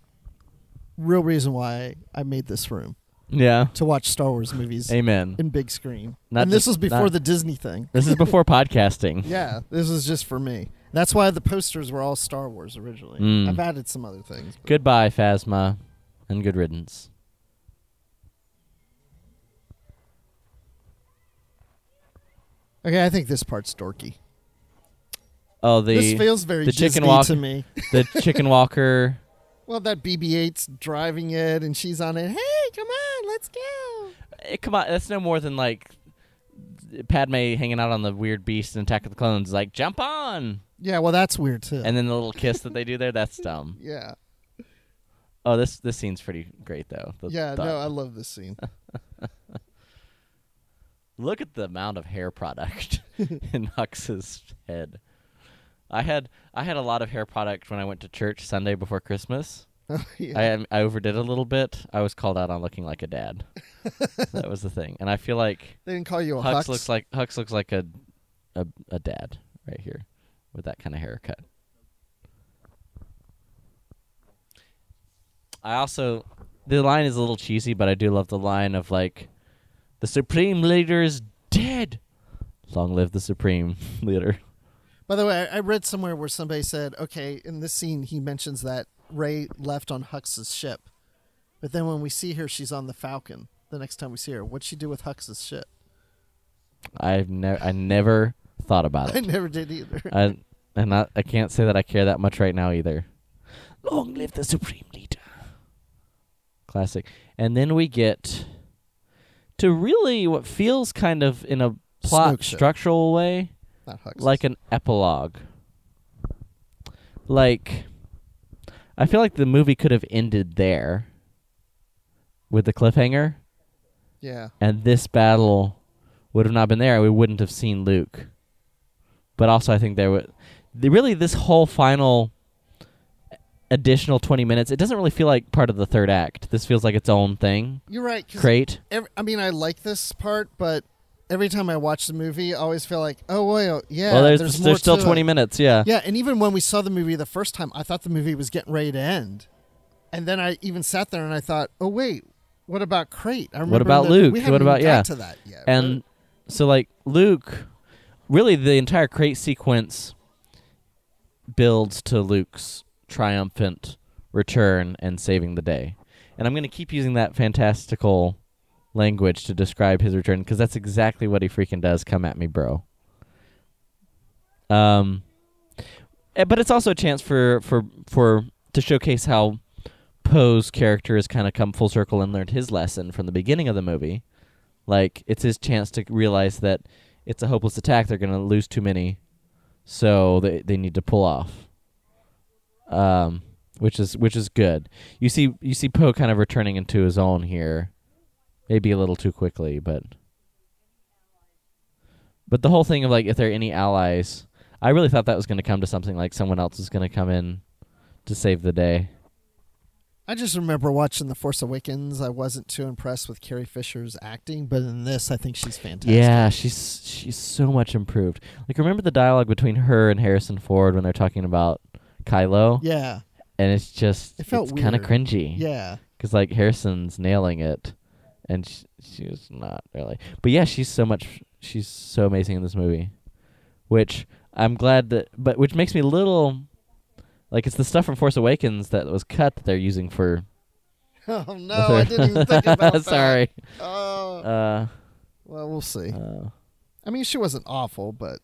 real reason why I made this room Yeah. to watch Star Wars movies Amen. in big screen. Not and this just- was before not- the Disney thing. This is before podcasting. Yeah, this was just for me. That's why the posters were all Star Wars originally. Mm. I've added some other things. but- Goodbye, Phasma, and good riddance. Okay, I think this part's dorky. Oh, the this feels very the chicken Disney walk- to me. the chicken walker. Well, that BB-8's driving it, and she's on it. Hey, come on, let's go. Eh, come on, that's no more than like Padme hanging out on the weird beast in Attack of the Clones. Like, jump on, Yeah, well, that's weird too. and then the little kiss that they do there. That's dumb. yeah, Oh, this this scene's pretty great though. The- yeah. No, I love this scene. look at the amount of hair product in Hux's head. I had I had a lot of hair product when I went to church Sunday before Christmas. Oh, yeah. I I overdid a little bit. I was called out on looking like a dad. that was the thing, and I feel like they didn't call you a Hux, Hux. looks like Hux looks like a, a a dad right here with that kind of haircut. I also the line is a little cheesy, but I do love the line of like the supreme leader is dead. Long live the supreme leader. By the way, I, read somewhere where somebody said, okay, in this scene, he mentions that Rey left on Hux's ship. But then when we see her, she's on the Falcon. The next time we see her, what'd she do with Hux's ship? I've never I never thought about it. I never did either. I and I, I can't say that I care that much right now either. Long live the supreme leader. Classic. And then we get to really what feels kind of in a plot Smoke show. structural way like an epilogue. Like I feel like the movie could have ended there with the cliffhanger yeah. and this battle would have not been there, we wouldn't have seen Luke. But also, I think there would the, really this whole final additional twenty minutes. It doesn't really feel like part of the third act. This feels like its own thing. You're right Great. I mean, I like this part, but every time I watch the movie, I always feel like, oh, wait, oh, yeah, well, there's there's, there's, still to twenty it. minutes. Yeah. Yeah, and even when we saw the movie the first time, I thought the movie was getting ready to end. And then I even sat there and I thought, oh, wait, what about Crait? I remember about that- Luke? We What about- yeah. to that yet. And so, like Luke, really, the entire Crait sequence builds to Luke's triumphant return and saving the day. And I'm going to keep using that fantastical language to describe his return because that's exactly what he freaking does. Come at me, bro. Um, eh, but it's also a chance for for for to showcase how Poe's character has kind of come full circle and learned his lesson from the beginning of the movie. Like it's his chance to realize that it's a hopeless attack. They're going to lose too many, so they they need to pull off. Um, which is which is good. You see you see Poe kind of returning into his own here, maybe a little too quickly, but but the whole thing of like if there are any allies, I really thought that was going to come to something like someone else is going to come in to save the day. I just remember watching The Force Awakens. I wasn't too impressed with Carrie Fisher's acting, but in this, I think she's fantastic. Yeah, she's she's so much improved. Like remember the dialogue between her and Harrison Ford when they're talking about Kylo, Yeah. and it's just It felt it's kind of cringy. Yeah. because like Harrison's nailing it, and sh- she's not really. But yeah, she's so much. She's so amazing in this movie, which I'm glad that. But which makes me a little. Like it's the stuff from Force Awakens that was cut that they're using for. Oh, no, I didn't even think about that. Sorry. Oh. Uh, Well, we'll see. uh, I mean, she wasn't awful, but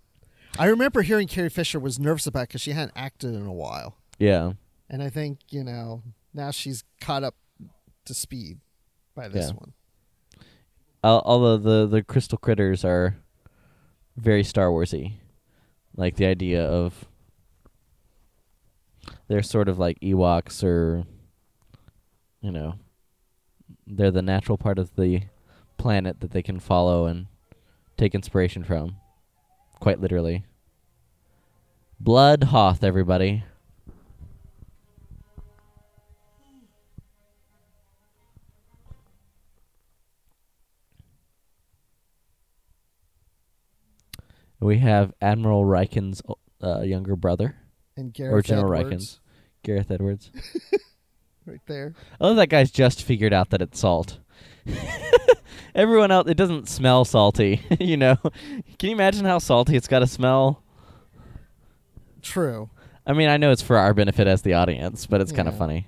I remember hearing Carrie Fisher was nervous about because she hadn't acted in a while, yeah. and I think you know now she's caught up to speed by this Yeah. one. Al- although the the crystal critters are very Star Warsy, like the idea of they're sort of like Ewoks or you know they're the natural part of the planet that they can follow and take inspiration from, quite literally. Blood Hoth, everybody. We have Admiral Rieekan's uh, younger brother, And Gareth or General Edwards, Rieekan's, Gareth Edwards. right there. I love that guy's just figured out that it's salt. Everyone else, it doesn't smell salty. you know, can you imagine how salty it's got to smell? True. I mean, I know it's for our benefit as the audience, but it's kind of funny.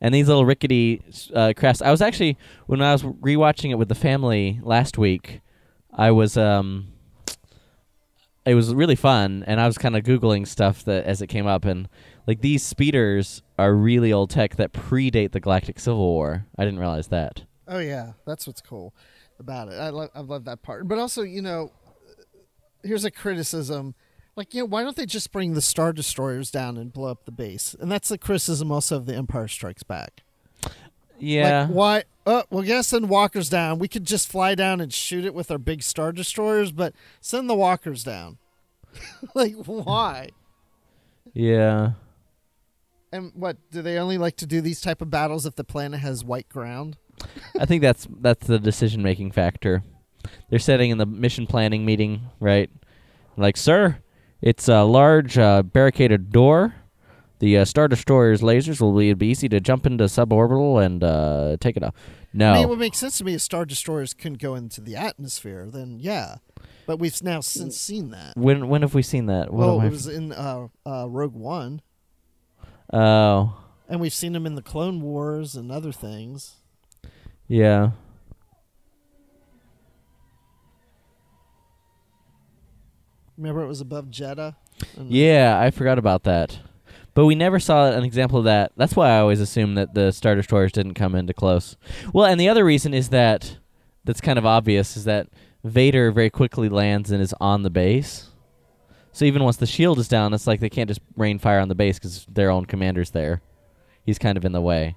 And these little rickety uh, crafts. I was actually when I was rewatching it with the family last week. I was um, it was really fun, and I was kind of googling stuff that as it came up, and like these speeders are really old tech that predate the Galactic Civil War. I didn't realize that. Oh yeah, that's what's cool about it. I love I love that part. But also, you know, here's a criticism. Like, you know, why don't they just bring the Star Destroyers down and blow up the base? And that's the criticism also of the Empire Strikes Back. Yeah, Like, why? Oh, well, yeah, send walkers down. We could just fly down and shoot it with our big Star Destroyers, but send the walkers down. like, why? yeah. And what do they only like to do these type of battles if the planet has white ground? I think that's that's the decision making factor. They're sitting in the mission planning meeting, right? Like, sir, it's a large uh, barricaded door. The uh, Star Destroyer's lasers will be, it'd be easy to jump into suborbital and uh, take it off. No, I mean, it would make sense to me if Star Destroyers couldn't go into the atmosphere. Then, yeah, but we've now since seen that. When when have we seen that? What oh, I- it was in uh, uh, Rogue One, oh, and we've seen them in the Clone Wars and other things. yeah. Remember, it was above Jedha. Yeah, I forgot about that. But we never saw an example of that. That's why I always assume that the Star Destroyers didn't come into close. Well, and the other reason is that that's kind of obvious is that Vader very quickly lands and is on the base. So even once the shield is down, it's like they can't just rain fire on the base because their own commander's there. He's kind of in the way.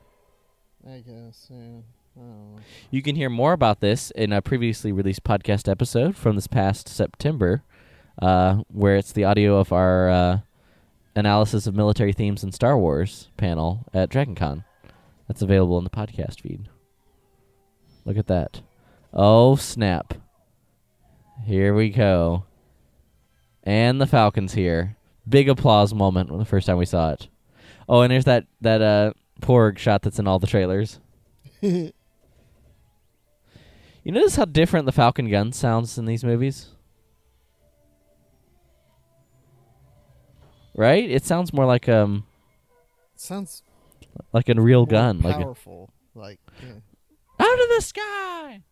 I guess. Yeah. I. You can hear more about this in a previously released podcast episode from this past September, uh, where it's the audio of our uh, analysis of military themes in Star Wars panel at DragonCon. That's available in the podcast feed. Look at that. Oh, snap. Here we go. And the Falcon's here. Big applause moment when the first time we saw it. Oh, and there's that, that uh, Porg shot that's in all the trailers. You notice how different the Falcon gun sounds in these movies? Right? It sounds more like um Sounds like a real gun, like a, powerful. Like, yeah. out of the sky.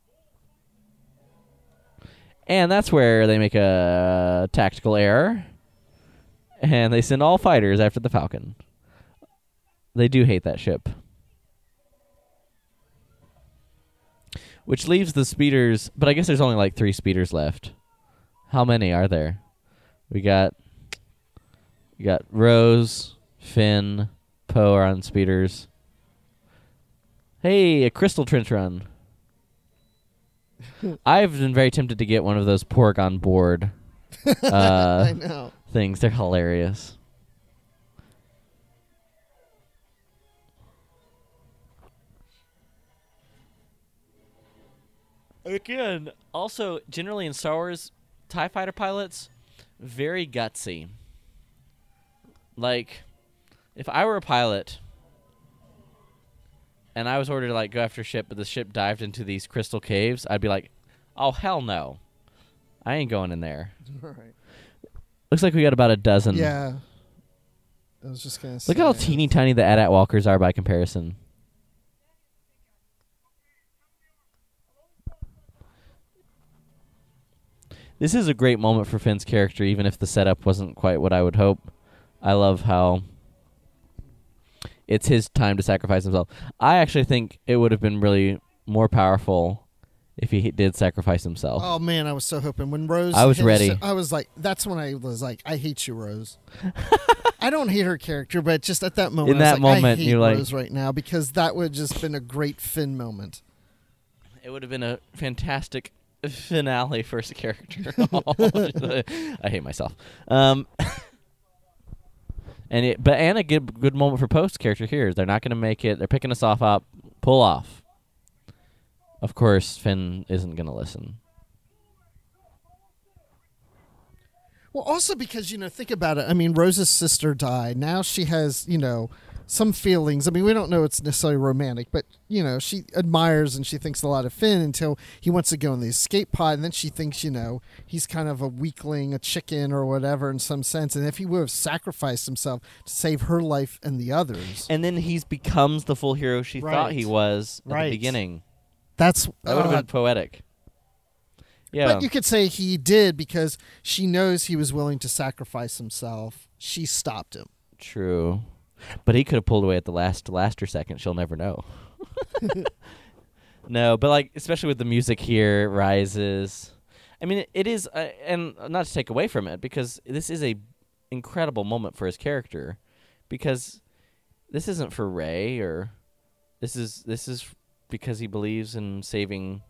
And that's where they make a tactical error, and they send all fighters after the Falcon. They do hate that ship. Which leaves the speeders, but I guess there's only like three speeders left. How many are there? We got, we got Rose, Finn, Poe are on speeders. Hey, a crystal trench run. I've been very tempted to get one of those Porg on board I uh, know. things. They're hilarious. Again, also generally in Star Wars, Tie Fighter pilots very gutsy. Like, if I were a pilot and I was ordered to like go after a ship, but the ship dived into these crystal caves, I'd be like, "Oh hell no, I ain't going in there." Right. Looks like we got about a dozen. Yeah. I was just gonna say. Look at how teeny tiny the AT-AT walkers are by comparison. This is a great moment for Finn's character, even if the setup wasn't quite what I would hope. I love how it's his time to sacrifice himself. I actually think it would have been really more powerful if he did sacrifice himself. Oh man, I was so hoping when Rose. I was hit- ready. I was like, that's when I was like, I hate you, Rose. I don't hate her character, but just at that moment, In I that was like, moment, I hate you're like- Rose right now because that would just been a great Finn moment. It would have been a fantastic finale for his character. I hate myself. Um, and it, but and a good good moment for Poe's character here. They're not going to make it. They're picking us off up. Pull off. Of course, Finn isn't going to listen. Well, also because you know, think about it. I mean, Rose's sister died. Now she has, you know, some feelings. I mean, we don't know it's necessarily romantic, but you know, she admires and she thinks a lot of Finn until he wants to go in the escape pod, and then she thinks, you know, he's kind of a weakling, a chicken, or whatever in some sense. And if he would have sacrificed himself to save her life and the others, And then he's becomes the full hero she thought he was at Right. the beginning. that's That would have uh, been poetic. Yeah. But you could say he did because she knows he was willing to sacrifice himself. She stopped him. True. But he could have pulled away at the last last or second. She'll never know. no, but like especially with the music here, rises. I mean, it, it is, uh, and not to take away from it, because this is a incredible moment for his character, because this isn't for Rey or this is this is because he believes in saving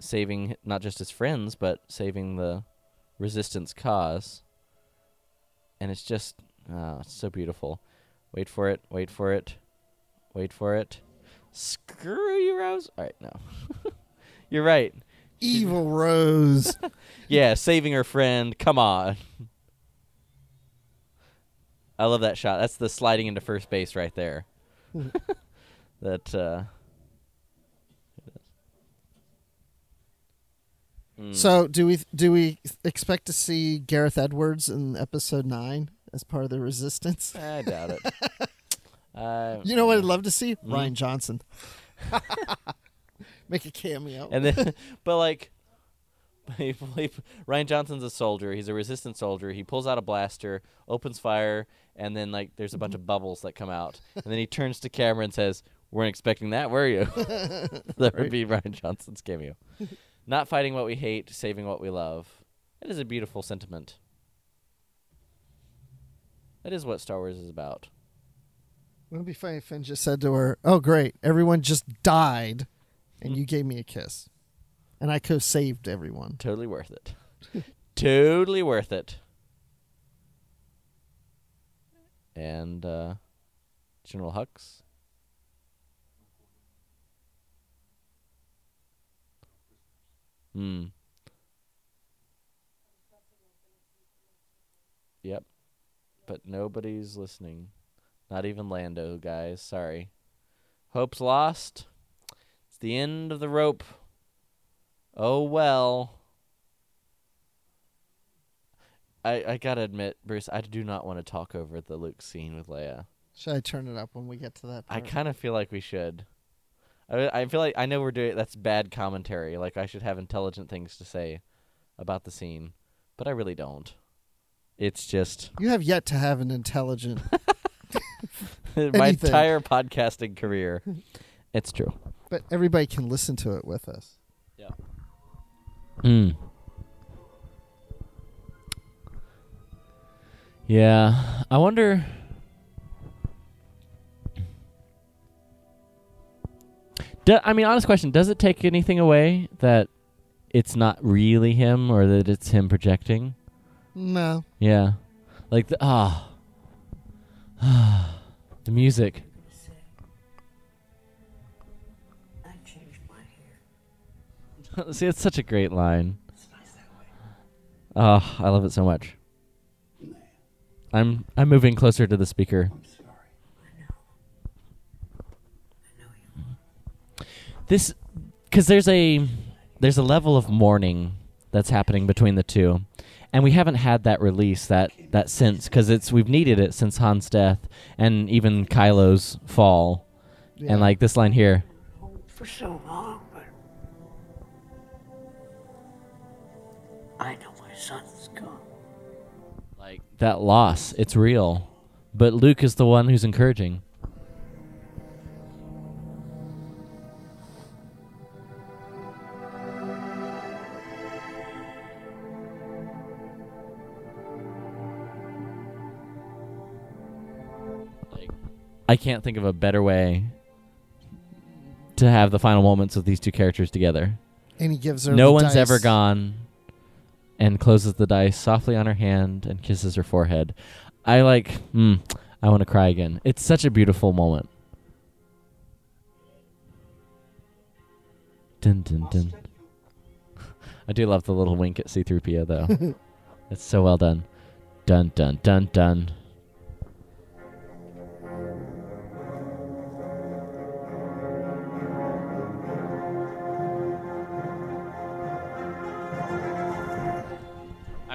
saving not just his friends but saving the resistance cause and it's just oh, it's so beautiful wait for it. Wait for it. Wait for it. Screw you rose. All right no. You're right. Evil Rose. yeah saving her friend. Come on. I love that shot. That's the sliding into first base right there. That uh So do we do we expect to see Gareth Edwards in episode nine as part of the Resistance? I doubt it. uh, You know what I'd love to see? Mm-hmm. Rian Johnson. Make a cameo. and then, but like, Rian Johnson's a soldier. He's a resistant soldier. He pulls out a blaster, opens fire, and then like there's a bunch of bubbles that come out. And then he turns to camera and says, We "Weren't expecting that, were you?" that would be Rian Johnson's cameo. Not fighting what we hate, saving what we love. It is a beautiful sentiment. That is what Star Wars is about. Wouldn't it be funny if Finn just said to her, "Oh, great, everyone just died, and you gave me a kiss, and I could have saved everyone." Totally worth it. totally worth it. And uh, General Hux. Hmm. Yep. But nobody's listening. Not even Lando, guys. Sorry. Hope's lost. It's the end of the rope. Oh well. I I gotta admit, Bruce, I do not want to talk over the Luke scene with Leia. Should I turn it up when we get to that? Part? I kind of feel like we should. I I feel like I know we're doing that's bad commentary. Like I should have intelligent things to say about the scene, but I really don't. It's just You have yet to have an intelligent. my Anything. entire podcasting career. It's true. but everybody can listen to it with us. Yeah. Hmm. Yeah, I wonder. Do, I mean, honest question: Does it take anything away that it's not really him, or that it's him projecting? No, Yeah, like the ah, the music. See, it's such a great line. Oh, I love it so much. I'm I'm moving closer to the speaker. This cuz there's a there's a level of mourning that's happening between the two. And we haven't had that release that that since cuz it's we've needed it since Han's death and even Kylo's fall. Yeah. And like this line here. For so long, but I know my son's gone. like that loss it's real but luke is the one who's encouraging i can't think of a better way to have the final moments of these two characters together and he gives her. no one's dice. ever gone and closes the dice softly on her hand and kisses her forehead i like mm, i want to cry again it's such a beautiful moment dun, dun, dun. i do love the little wink at c3po though it's so well done dun dun dun dun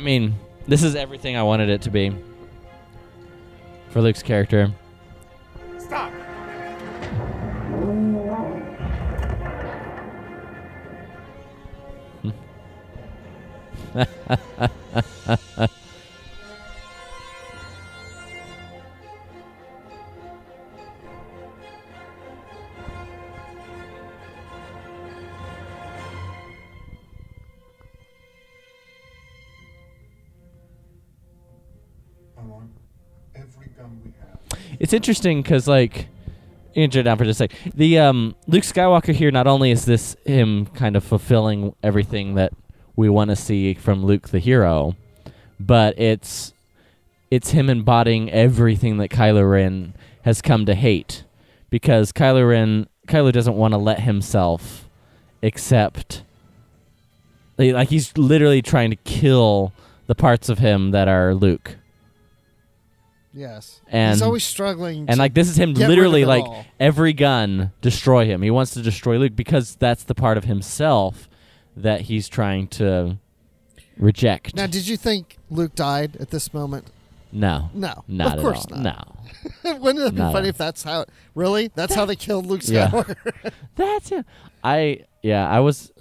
mean, this is everything I wanted it to be for Luke's character. Stop! It's interesting because, like, injure down for just a sec. The um, Luke Skywalker here. Not only is this him kind of fulfilling everything that we want to see from Luke the hero, but it's it's him embodying everything that Kylo Ren has come to hate, because Kylo Ren Kylo doesn't want to let himself accept. Like he's literally trying to kill the parts of him that are Luke. Yes, And- he's always struggling. And like this is him get rid of literally like all. every gun destroy him. He wants to destroy Luke because that's the part of himself that he's trying to reject. Now, did you think Luke died at this moment? no, No, not of at course all. not. No, Wouldn't it be funny if that's how? Really, that's how they killed Luke Yeah. Skywalker. that's it. I yeah, I was.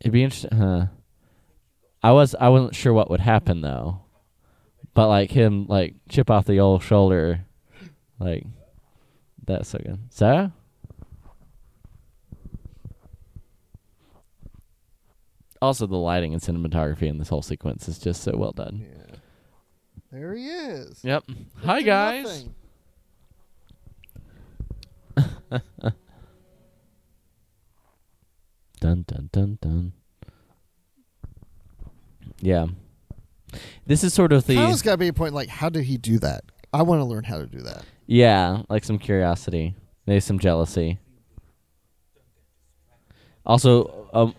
It'd be interesting. Huh. I was I wasn't sure what would happen though, but like him like chip off the old shoulder, like that's so good. Sarah. Also, the lighting and cinematography in this whole sequence is just so well done. yeah. There he is. Yep. Hi guys. Dun dun dun dun. Yeah. This is sort of the There's got to be a point like, how did he do that? I want to learn how to do that. yeah, like some curiosity, maybe some jealousy. Also, um,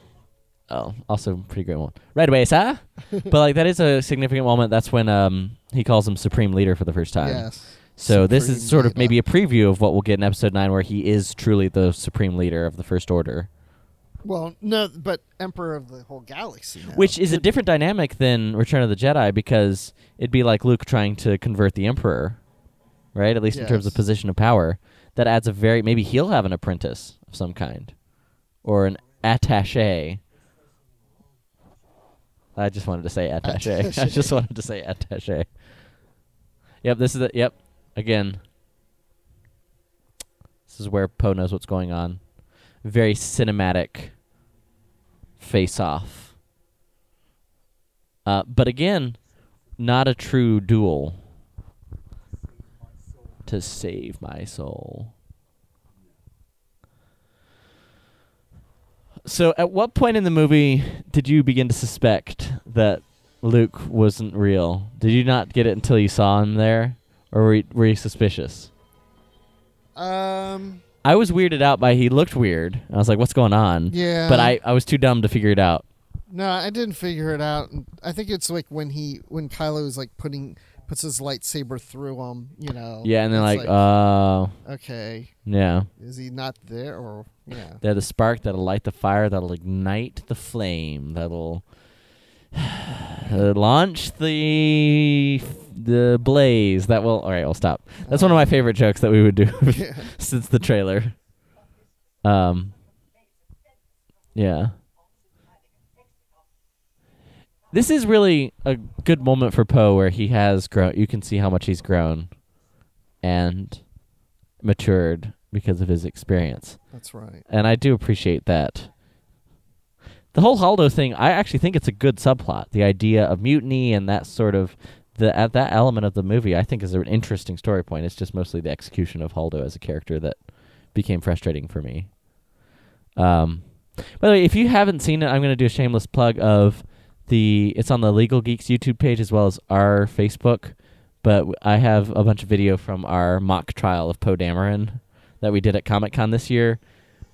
oh, also pretty great one. Right away, sir. but like that is a significant moment. That's when um he calls him supreme leader for the first time. yes. So this is sort of leader. maybe a preview of what we'll get in episode nine, where he is truly the supreme leader of the First Order. Well, no, but Emperor of the whole galaxy. Now. Which is a different dynamic than Return of the Jedi because it'd be like Luke trying to convert the Emperor, right? At least in terms of position of power. That adds a very maybe he'll have an apprentice of some kind, or an attaché. I just wanted to say attaché. I just wanted to say attaché. Yep, this is the yep. Again, this is where Poe knows what's going on. Very cinematic face off. Uh, but again, not a true duel. To save my soul. So, at what point in the movie did you begin to suspect that Luke wasn't real? Did you not get it until you saw him there, or were you, were you suspicious? Um. I was weirded out by he looked weird. I was like, "What's going on?" Yeah. But I, I was too dumb to figure it out. No, I didn't figure it out. I think it's like when he when Kylo is like putting puts his lightsaber through him. You know. Yeah, and then it's like, uh, okay, yeah, is he not there or yeah? they're the spark that'll light the fire, that'll ignite the flame, that'll launch the the blaze. That will. All right, I'll stop. That's one of my favorite jokes that we would do since the trailer. Um. Yeah. This is really a good moment for Poe where he has grown. You can see how much he's grown and matured because of his experience. That's right. And I do appreciate that. The whole Holdo thing, I actually think it's a good subplot. The idea of mutiny and that sort of the at that element of the movie, I think is an interesting story point. It's just mostly the execution of Holdo as a character that became frustrating for me. Um, by the way, if you haven't seen it, I'm going to do a shameless plug of the. It's on the Legal Geeks YouTube page as well as our Facebook. But I have a bunch of video from our mock trial of Poe Dameron that we did at Comic Con this year.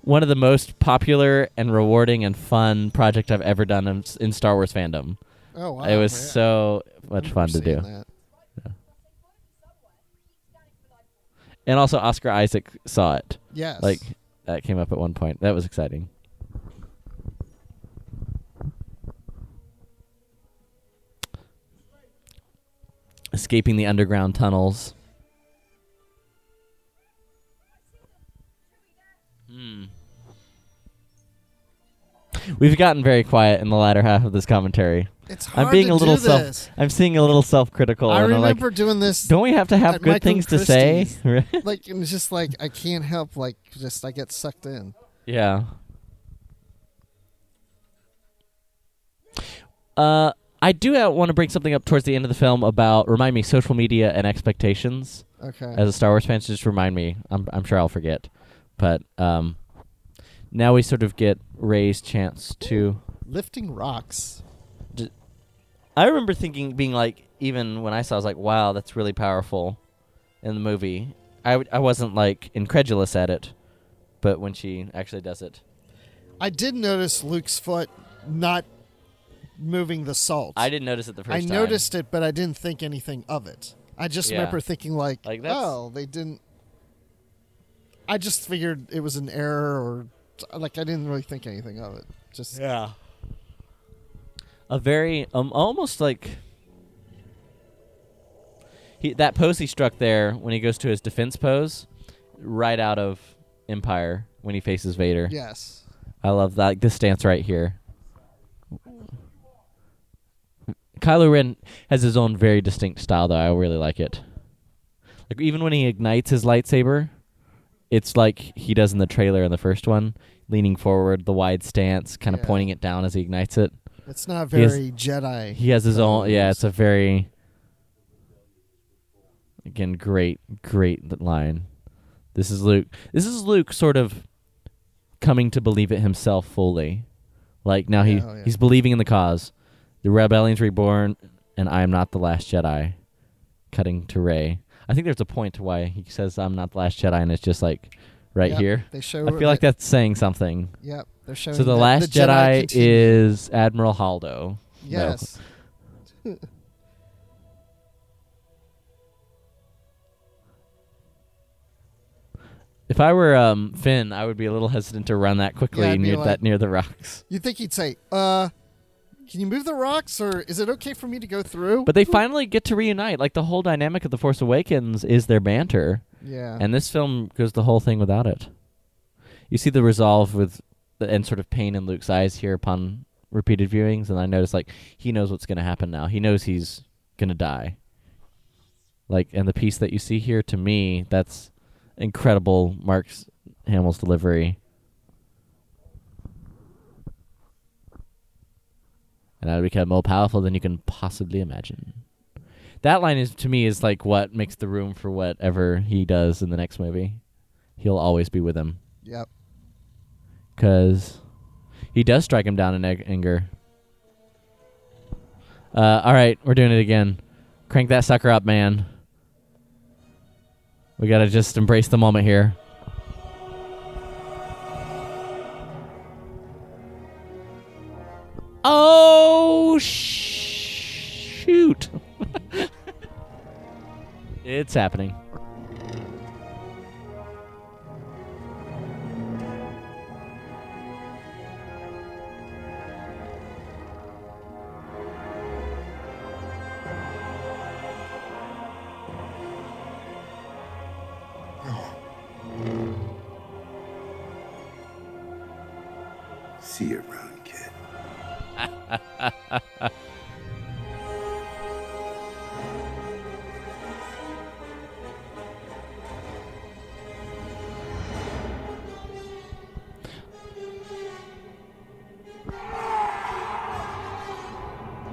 One of the most popular and rewarding and fun project I've ever done in, in Star Wars fandom. Oh wow. it was yeah. so much fun to do. that. And also Oscar Isaac saw it. Yes. Like that came up at one point. That was exciting. Escaping the underground tunnels. Hmm. We've gotten very quiet in the latter half of this commentary. It's hard I'm being to a little do self. this. I'm seeing a little self-critical. I and I'm like, remember doing this. don't we have to have at good Michael things to say? Like it was just like I can't help like just I get sucked in. Yeah. Uh, I do want to bring something up towards the end of the film about remind me social media and expectations. Okay. As a Star Wars fan, so just remind me. I'm I'm sure I'll forget, but um, now we sort of get Rey's chance to. Lifting rocks. I remember thinking, being like, even when I saw, it, I was like, wow, that's really powerful in the movie. I w- I wasn't like incredulous at it, but when she actually does it, I did notice Luke's foot not moving the salt. I didn't notice it the first I time. noticed it, but I didn't think anything of it. I just Yeah. remember thinking like, Like, that's- oh, they didn't. I just figured it was an error or like I didn't really think anything of it. Just Yeah. A very um almost like he that pose he struck there when he goes to his defense pose, right out of Empire when he faces Vader. yes. I love that like, this stance right here. Kylo Ren has his own very distinct style though. I really like it. Like even when he ignites his lightsaber, it's like he does in the trailer in the first one, leaning forward, the wide stance, kind of Yeah. pointing it down as he ignites it. It's not He has- very Jedi. He has his own. Yeah, it's a very again great, great line. This is Luke. This is Luke sort of coming to believe it himself fully. Like now he Yeah, yeah. he's believing in the cause. The rebellion's reborn, and I am not the last Jedi. Cutting to Rey. I think there's a point to why he says I'm not the last Jedi, and it's just like right Yep, here. They show. I feel like that's saying something. Yep, they're showing. So the that last Jedi, Jedi, is Admiral Holdo. No. Yes. If I were um, Finn, I would be a little hesitant to run that quickly Yeah, near like- that near the rocks. You think he'd say, "Uh, can you move the rocks, or is it okay for me to go through?" But they finally get to reunite. Like the whole dynamic of the Force Awakens is their banter, yeah. and this film goes the whole thing without it. You see the resolve with the, and sort of pain in Luke's eyes here upon repeated viewings, and I notice like he knows what's going to happen now. He knows he's going to die. Like, and the piece that you see here, to me, that's incredible. Mark's Hamill's delivery. and I become more powerful than you can possibly imagine. That line is to me is like what makes the room for whatever he does in the next movie. He'll always be with him yep. Because he does strike him down in anger. Uh, all right, we're doing it again. Crank that sucker up, man. We gotta just embrace the moment here. Oh sh- shoot! it's happening. See you around, kid.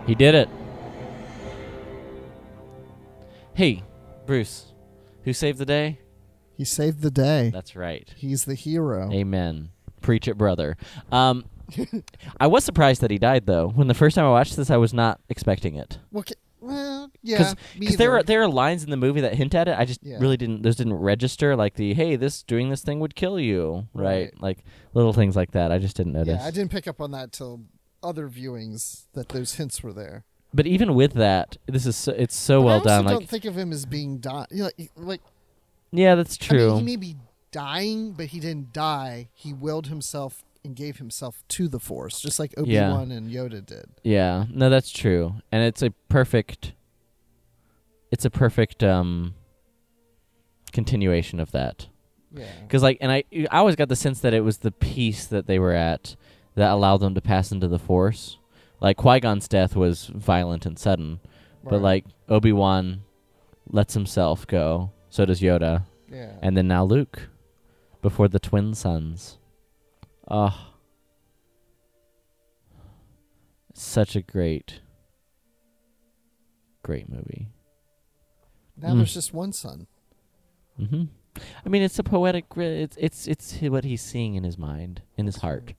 He did it. Hey, Bruce, who saved the day? He saved the day. That's right. He's the hero. Amen. Preach it, brother. Um, I was surprised that he died, though. When the first time I watched this, I was not expecting it. Well, ca- well yeah. Because there are there are lines in the movie that hint at it. I just Yeah. really didn't. Those didn't register. Like the hey, this doing this thing would kill you, right? Right. Like little things like that. I just didn't notice. Yeah, I didn't pick up on that till other viewings that those hints were there. But even with that, this is so, it's so But well I also done. don't Like think of him as being die. You know, like yeah, that's I true. mean, he may be dying, but he didn't die. He willed himself and gave himself to the Force, just like Obi Yeah. Wan and Yoda did. Yeah, no, that's true, and it's a perfect. It's a perfect um. Continuation of that, Yeah. because like, and I, I always got the sense that it was the peace that they were at that allowed them to pass into the Force. Like Qui Gon's death was violent and sudden, but like Obi Wan lets himself go. So does Yoda, Yeah. and then now Luke, before the twin suns. Oh, such a great, great movie. now Mm. there's just one sun. Mm-hmm. I mean, it's a poetic. It's it's it's what he's seeing in his mind, in his heart.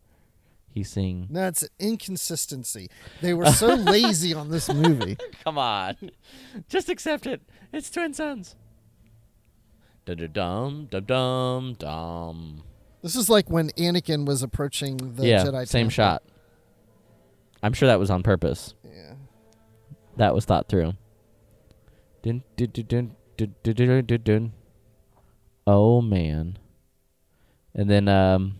He's seeing. An inconsistency. They were so lazy on this movie. Come on, just accept it. It's twin suns. Dum dum dum dum dum. This is like when Anakin was approaching the yeah, Jedi. Same shot. I'm sure that was on purpose. Yeah. That was thought through. Dun, dun, dun, dun, dun, dun, dun. Oh man. And then um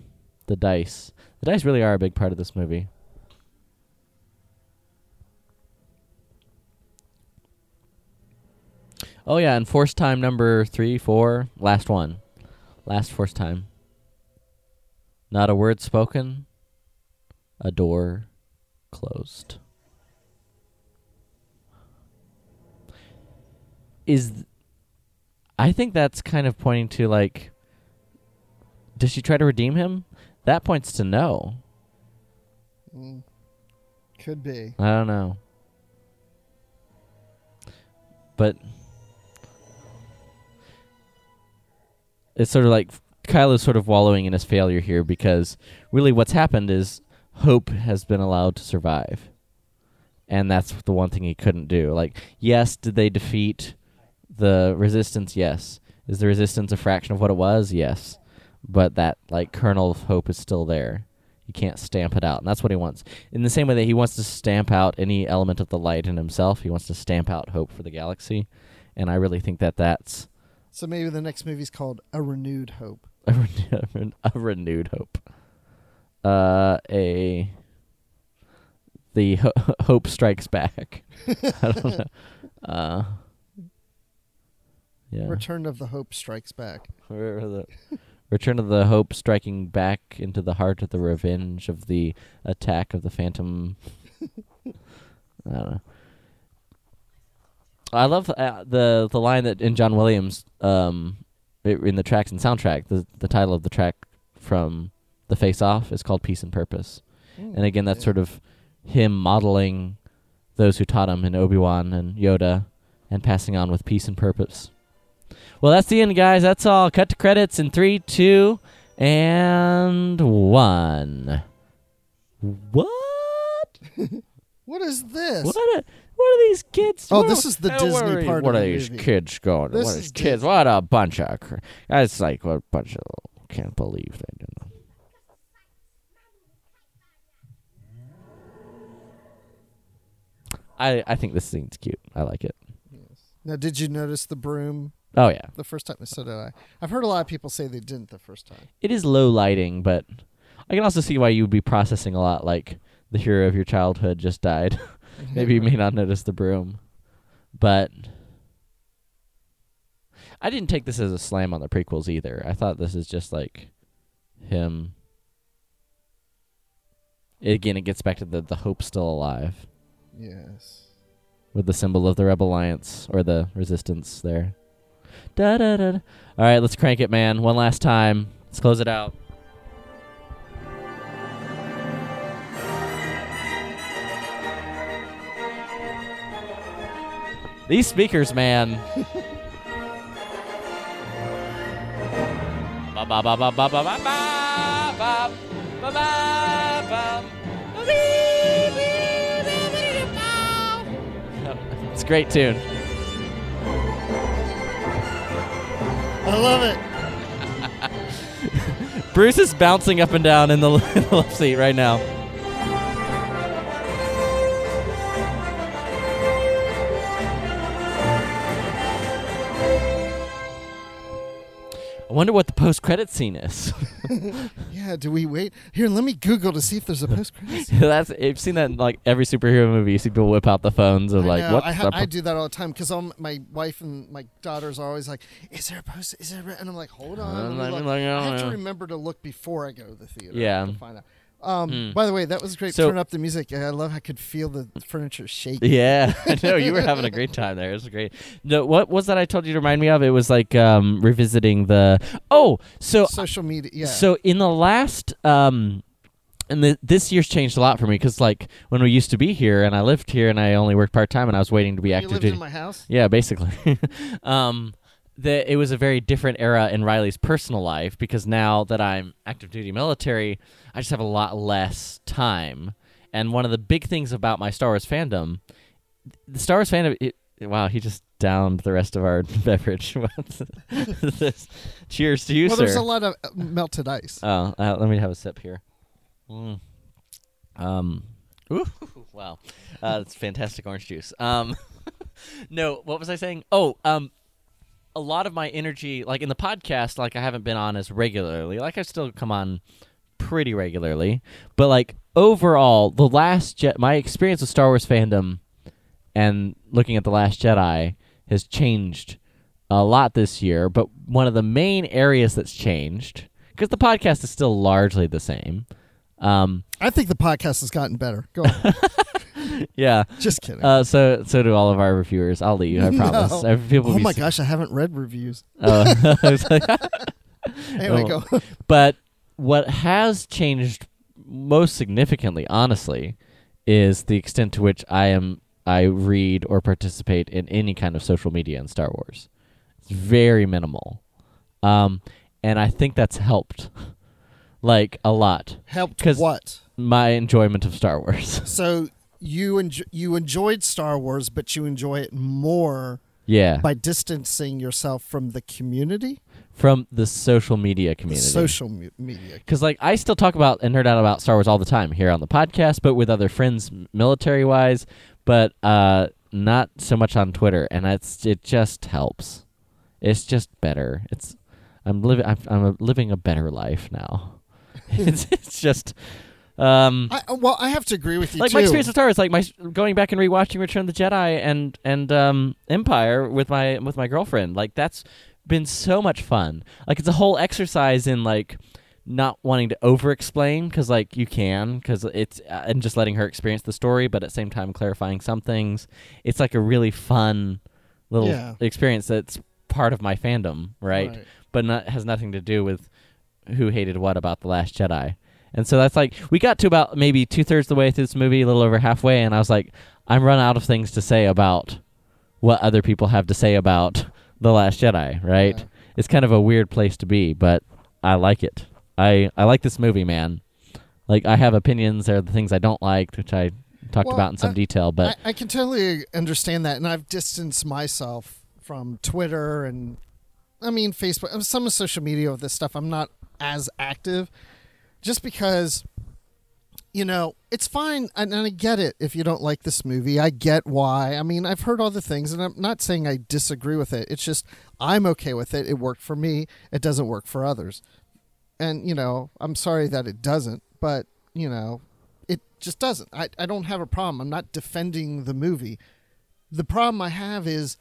the dice. The dice really are a big part of this movie. Oh yeah, and force time number three, four, last one, last force time. Not a word spoken. A door closed. Is th- I think that's kind of pointing to like does she try to redeem him? That points to no. Mm. Could be. I don't know. But it's sort of like Kylo's sort of wallowing in his failure here because really what's happened is Hope has been allowed to survive. And that's the one thing he couldn't do. Like, yes, did they defeat the resistance? Yes. Is the resistance a fraction of what it was? Yes. But that like kernel of hope is still there. You can't stamp it out, and that's what he wants. In the same way that he wants to stamp out any element of the light in himself, he wants to stamp out hope for the galaxy. And I really think that that's So maybe the next movie's called A Renewed Hope. A, renew- a renewed hope. Uh, a the ho- hope strikes back. I don't know. Uh, yeah. Return of the Hope Strikes Back. Where are the Return of the Hope striking back into the heart of the revenge of the attack of the Phantom. I don't know. I love uh, the the line that in John Williams um in the tracks and soundtrack the the title of the track from the Face Off is called Peace and Purpose, and again that's sort of him modeling those who taught him in Obi Wan and Yoda, and passing on with peace and purpose. Well, that's the end, guys. That's all. Cut to credits in three, two, and one. What? What is this? What? Are, what are these kids? Oh, doing? Oh, this is the Disney what are, part What of are the these movie. kids going? This what is is kids? What a bunch of. Cr- it's like what a bunch of. Can't believe they did that. I I think this scene's cute. I like it. Now, did you notice the broom Oh yeah, the first time? So did I. I've heard a lot of people say they didn't the first time. it is low lighting, but I can also see why you would be processing a lot. Like the hero of your childhood just died. Maybe you may not notice the broom, but I didn't take this as a slam on the prequels either. I thought this is just like him. Again, it gets back to the the hope still alive Yes. with the symbol of the Rebel Alliance or the Resistance there. Da da da. da. All right, let's crank it, man. One last time. Let's close it out. Ba speakers, man. It's a great tune. I love it. Bruce is bouncing up and down in the, in the left seat right now. Wonder what the post-credit scene is. Yeah. Do we wait here? Let me Google to see if there's a post credits. That's I've seen that in like every superhero movie. You see people whip out the phones of like know. what I, ha- I do that all the time because my wife and my daughters are always like, "Is there a post? Is there?" A-? And I'm like, "Hold on." Let me let me look." look, I have to remember to look before I go to the theater. Yeah. To find out. Um, Hmm. By the way, that was great. So- Turn up the music. I love. How I could feel the furniture shake. Yeah, I know you were having a great time there. It was great. No, what was that I told you to remind me of? It was like um, revisiting the. Oh, so Social media. Yeah. So in the last, um, and the, this year's changed a lot for me because like when we used to be here and I lived here and I only worked part time and I was waiting to be you active lived duty. in my house. Yeah, basically. um, the, it was a very different era in Riley's personal life because now that I'm active duty military, I just have a lot less time. And one of the big things about my Star Wars fandom, the Star Wars fandom, it, wow, he just downed the rest of our beverage. Cheers to you, Well, sir. there's a lot of uh, melted ice. Oh, uh, let me have a sip here. Mm. Um, ooh, wow, uh, it's fantastic orange juice. Um, no, what was I saying? Oh, um, a lot of my energy, like in the podcast, like I haven't been on as regularly. Like I still come on pretty regularly, but like overall, the last jet, my experience with Star Wars fandom and looking at the Last Jedi has changed a lot this year. But one of the main areas that's changed because the podcast is still largely the same. Um, I think the podcast has gotten better. Go on. yeah, Just kidding. Uh, so so do all of our reviewers. I'll leave. I promise. No. Every- People oh my gosh, I haven't read reviews. Oh. I was like- Anyway, Oh. go. but what has changed most significantly, honestly, is the extent to which I am I read or participate in any kind of social media in Star Wars. It's very minimal, um, and I think that's helped, like a lot. Helped 'Cause what? My enjoyment of Star Wars. So you enjo- you enjoyed Star Wars, but you enjoy it more yeah, by distancing yourself from the community, from the social media the community. social mu- media. Because like I still talk about and nerd out about Star Wars all the time here on the podcast, but with other friends, military wise, but uh, not so much on Twitter, and it's it just helps. It's just better. It's I'm living I'm, I'm living a better life now. it's it's just um I, well, I have to agree with you like too. my experience with Star Wars, like my going back and rewatching Return of the Jedi and and um, Empire with my with my girlfriend. Like that's been so much fun. Like it's a whole exercise in like not wanting to over explain because like you can because it's uh, and just letting her experience the story, but at the same time clarifying some things. It's like a really fun little Yeah. experience that's part of my fandom, right? Right. But not has nothing to do with who hated what about the Last Jedi. And so that's like we got to about maybe two thirds of the way through this movie, a little over halfway, and I was like, I'm run out of things to say about what other people have to say about the Last Jedi. Right? Yeah. It's kind of a weird place to be, but I like it. I I like this movie, man. Like I have opinions. There are the things I don't like, which I talked Well, about in some I- detail. But I, I can totally understand that, and I've distanced myself from Twitter and, I mean, Facebook, some of social media with this stuff. I'm not as active, just because, you know, it's fine, and, I get it if you don't like this movie. I get why. I mean, I've heard all the things, and I'm not saying I disagree with it. It's just I'm okay with it. It worked for me. It doesn't work for others, and you know, I'm sorry that it doesn't, but you know, it just doesn't. I, I don't have a problem. I'm not defending the movie. The problem I have is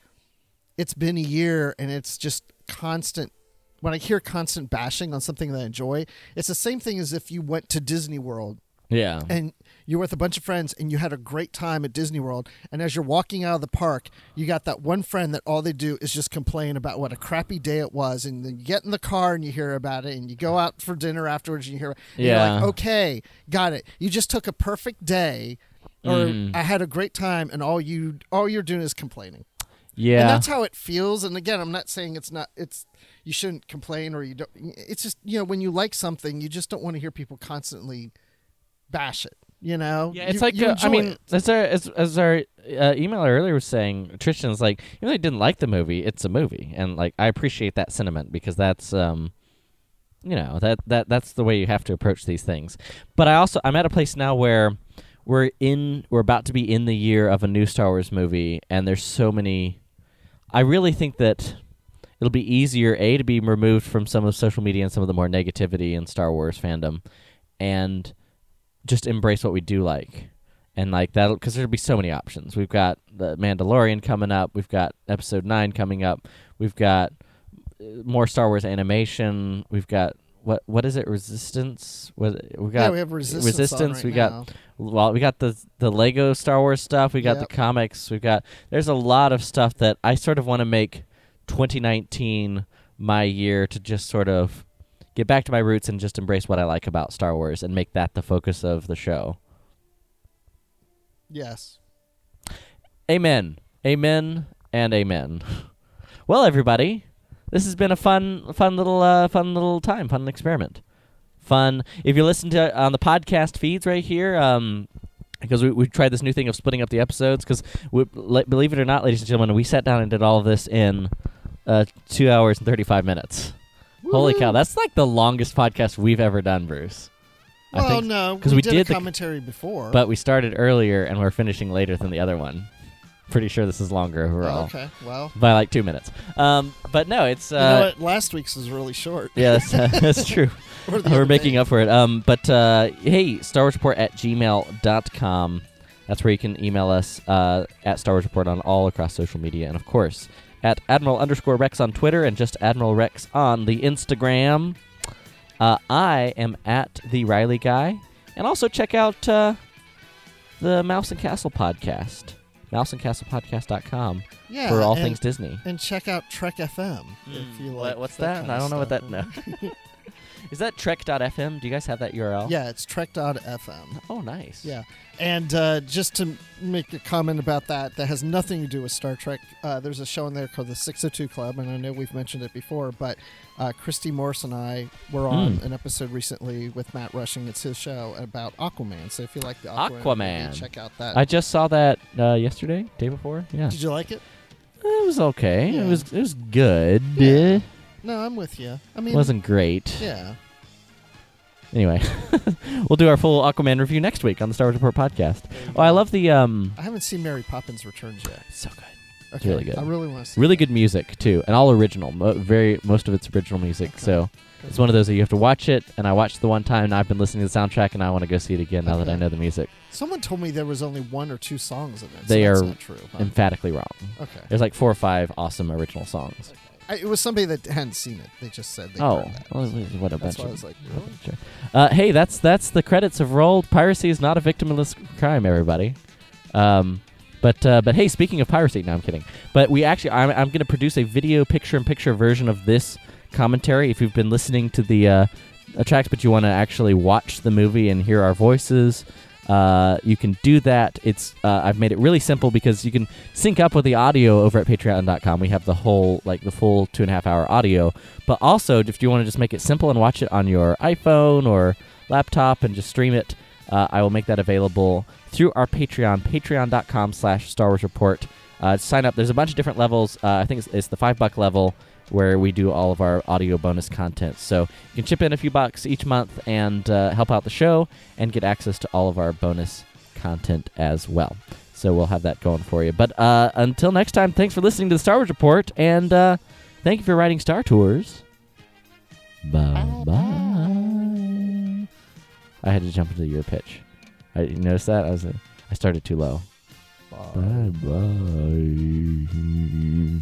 it's been a year and it's just constant. When I hear constant bashing on something that I enjoy, it's the same thing as if you went to Disney World yeah, and you're with a bunch of friends and you had a great time at Disney World. And as you're walking out of the park, you got that one friend that all they do is just complain about what a crappy day it was. And then you get in the car and you hear about it, and you go out for dinner afterwards and you hear, and you're Yeah. like, okay, got it. You just took a perfect day, or Mm. I had a great time, and all you all you're doing is complaining. yeah. And that's how it feels. And again, I'm not saying it's not. It's you shouldn't complain or you don't. It's just you know when you like something, you just don't want to hear people constantly bash it. You know. Yeah, it's You- like you uh, I mean, it. as our as, as our uh, emailer earlier was saying, Tristan's like, even though he didn't like the movie, it's a movie, and like I appreciate that sentiment because that's um, you know that that that's the way you have to approach these things. But I also I'm at a place now where we're in we're about to be in the year of a new Star Wars movie, and there's so many. I really think that it'll be easier a to be removed from some of social media and some of the more negativity in Star Wars fandom, and just embrace what we do like. And like that because there'll be so many options. We've got the mandalorian coming up. We've got episode 9 coming up. We've got uh, more star wars animation. We've got what what is it? Resistance? What we got yeah, we have resistance. resistance right we now. got well we got the the lego star wars stuff. We got Yep. the comics. We've got there's a lot of stuff that i sort of want to make 2019 my year to just sort of get back to my roots and just embrace what i like about star wars and make that the focus of the show. Yes. amen. Amen and amen. Well everybody this has been a fun fun little uh, fun little time fun experiment. Fun. If you listen to on the podcast feeds right here um because we, we tried this new thing of splitting up the episodes because believe it or not ladies and gentlemen we sat down and did all of this in uh, two hours and 35 minutes holy cow that's like the longest podcast we've ever done bruce I Well, think- no, 'cause we, did, a the- commentary before. but we started earlier and we're finishing later than the other one Pretty sure this is longer overall. Oh, okay, well, By like two minutes. Um, but no, it's. Uh, you know what? Last week's was really short. Yeah, that's, that's true. Or the We're making day. up for it. Um, but uh, hey, Star Wars Report at gmail.com. That's where you can email us uh, at Star Wars Report on all across social media. And of course, at Admiral underscore Rex on Twitter and just Admiral Rex on the Instagram. Uh, I am at the Riley Guy. And also check out uh, the Mouse and Castle podcast. MouseandCastlePodcast.com Yeah, for all and- things Disney. And check out Trek FM if you like. What- what's that? that? I don't know what that. stuff. No. Is that Trek.fm? Do you guys have that URL? Yeah, it's Trek.fm. Oh, nice. Yeah, and uh, just to make a comment about that, that has nothing to do with Star Trek. Uh, there's a show in there called the 602 Club, and I know we've mentioned it before, but uh, Christy Morse and I were on Mm. an episode recently with Matt Rushing. It's his show about Aquaman. So if you like the Aquaman, Aquaman. check out that. I just saw that uh, yesterday, day before. Yeah, Did you like it? it was okay. Yeah. It was it was good. Yeah. No, I'm with you. I mean, It wasn't great. Yeah. Anyway, we'll do our full Aquaman review next week on the Star Wars Report podcast. Oh, I love the um, I haven't seen Mary Poppins Returns yet. so good. Okay, really good. I really want to see. Really good music too, and all original. Mo- very most of it's original music. So it's one of those that you have to watch it. And I watched the one time, and I've been listening to the soundtrack, and I want to go see it again now that I know the music. Someone told me there was only one or two songs in it. so They that's are not true. huh? emphatically wrong. Okay. There's like four or five awesome original songs. I, it was somebody that hadn't seen it. They just said they Oh, well, what a That's bunch why I was like, really? Uh, hey, that's that's the credits have rolled. Piracy is not a victimless crime, everybody. Um, but uh, but hey, speaking of piracy, no, I'm kidding. But we actually, I'm, I'm going to produce a video picture-in-picture version of this commentary. If you've been listening to the uh, tracks, but you want to actually watch the movie and hear our voices. Uh, you can do that. It's uh, I've made it really simple because you can sync up with the audio over at Patreon.com. We have the whole like the full two and a half hour audio, but also if you want to just make it simple and watch it on your iPhone or laptop and just stream it, uh, I will make that available through our Patreon, Patreon.com/slash Star Wars Report. Uh, sign up. There's a bunch of different levels. Uh, I think it's, it's the five buck level where we do all of our audio bonus content. So you can chip in a few bucks each month and uh, help out the show and get access to all of our bonus content as well. So we'll have that going for you. But uh, until next time, thanks for listening to the Star Wars Report, and uh, thank you for writing Star Tours. Bye bye. I had to jump into your pitch. I, you notice that I was uh, I started too low. Bye bye.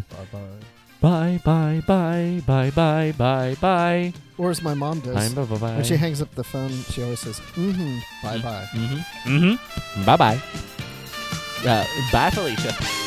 Bye bye. Bye bye bye bye bye bye bye. Or as my mom does. Bye bye bye. When she hangs up the phone, she always says, mm-hmm, bye bye. Mm-hmm. Mm-hmm. Bye bye. Uh, bye, Felicia.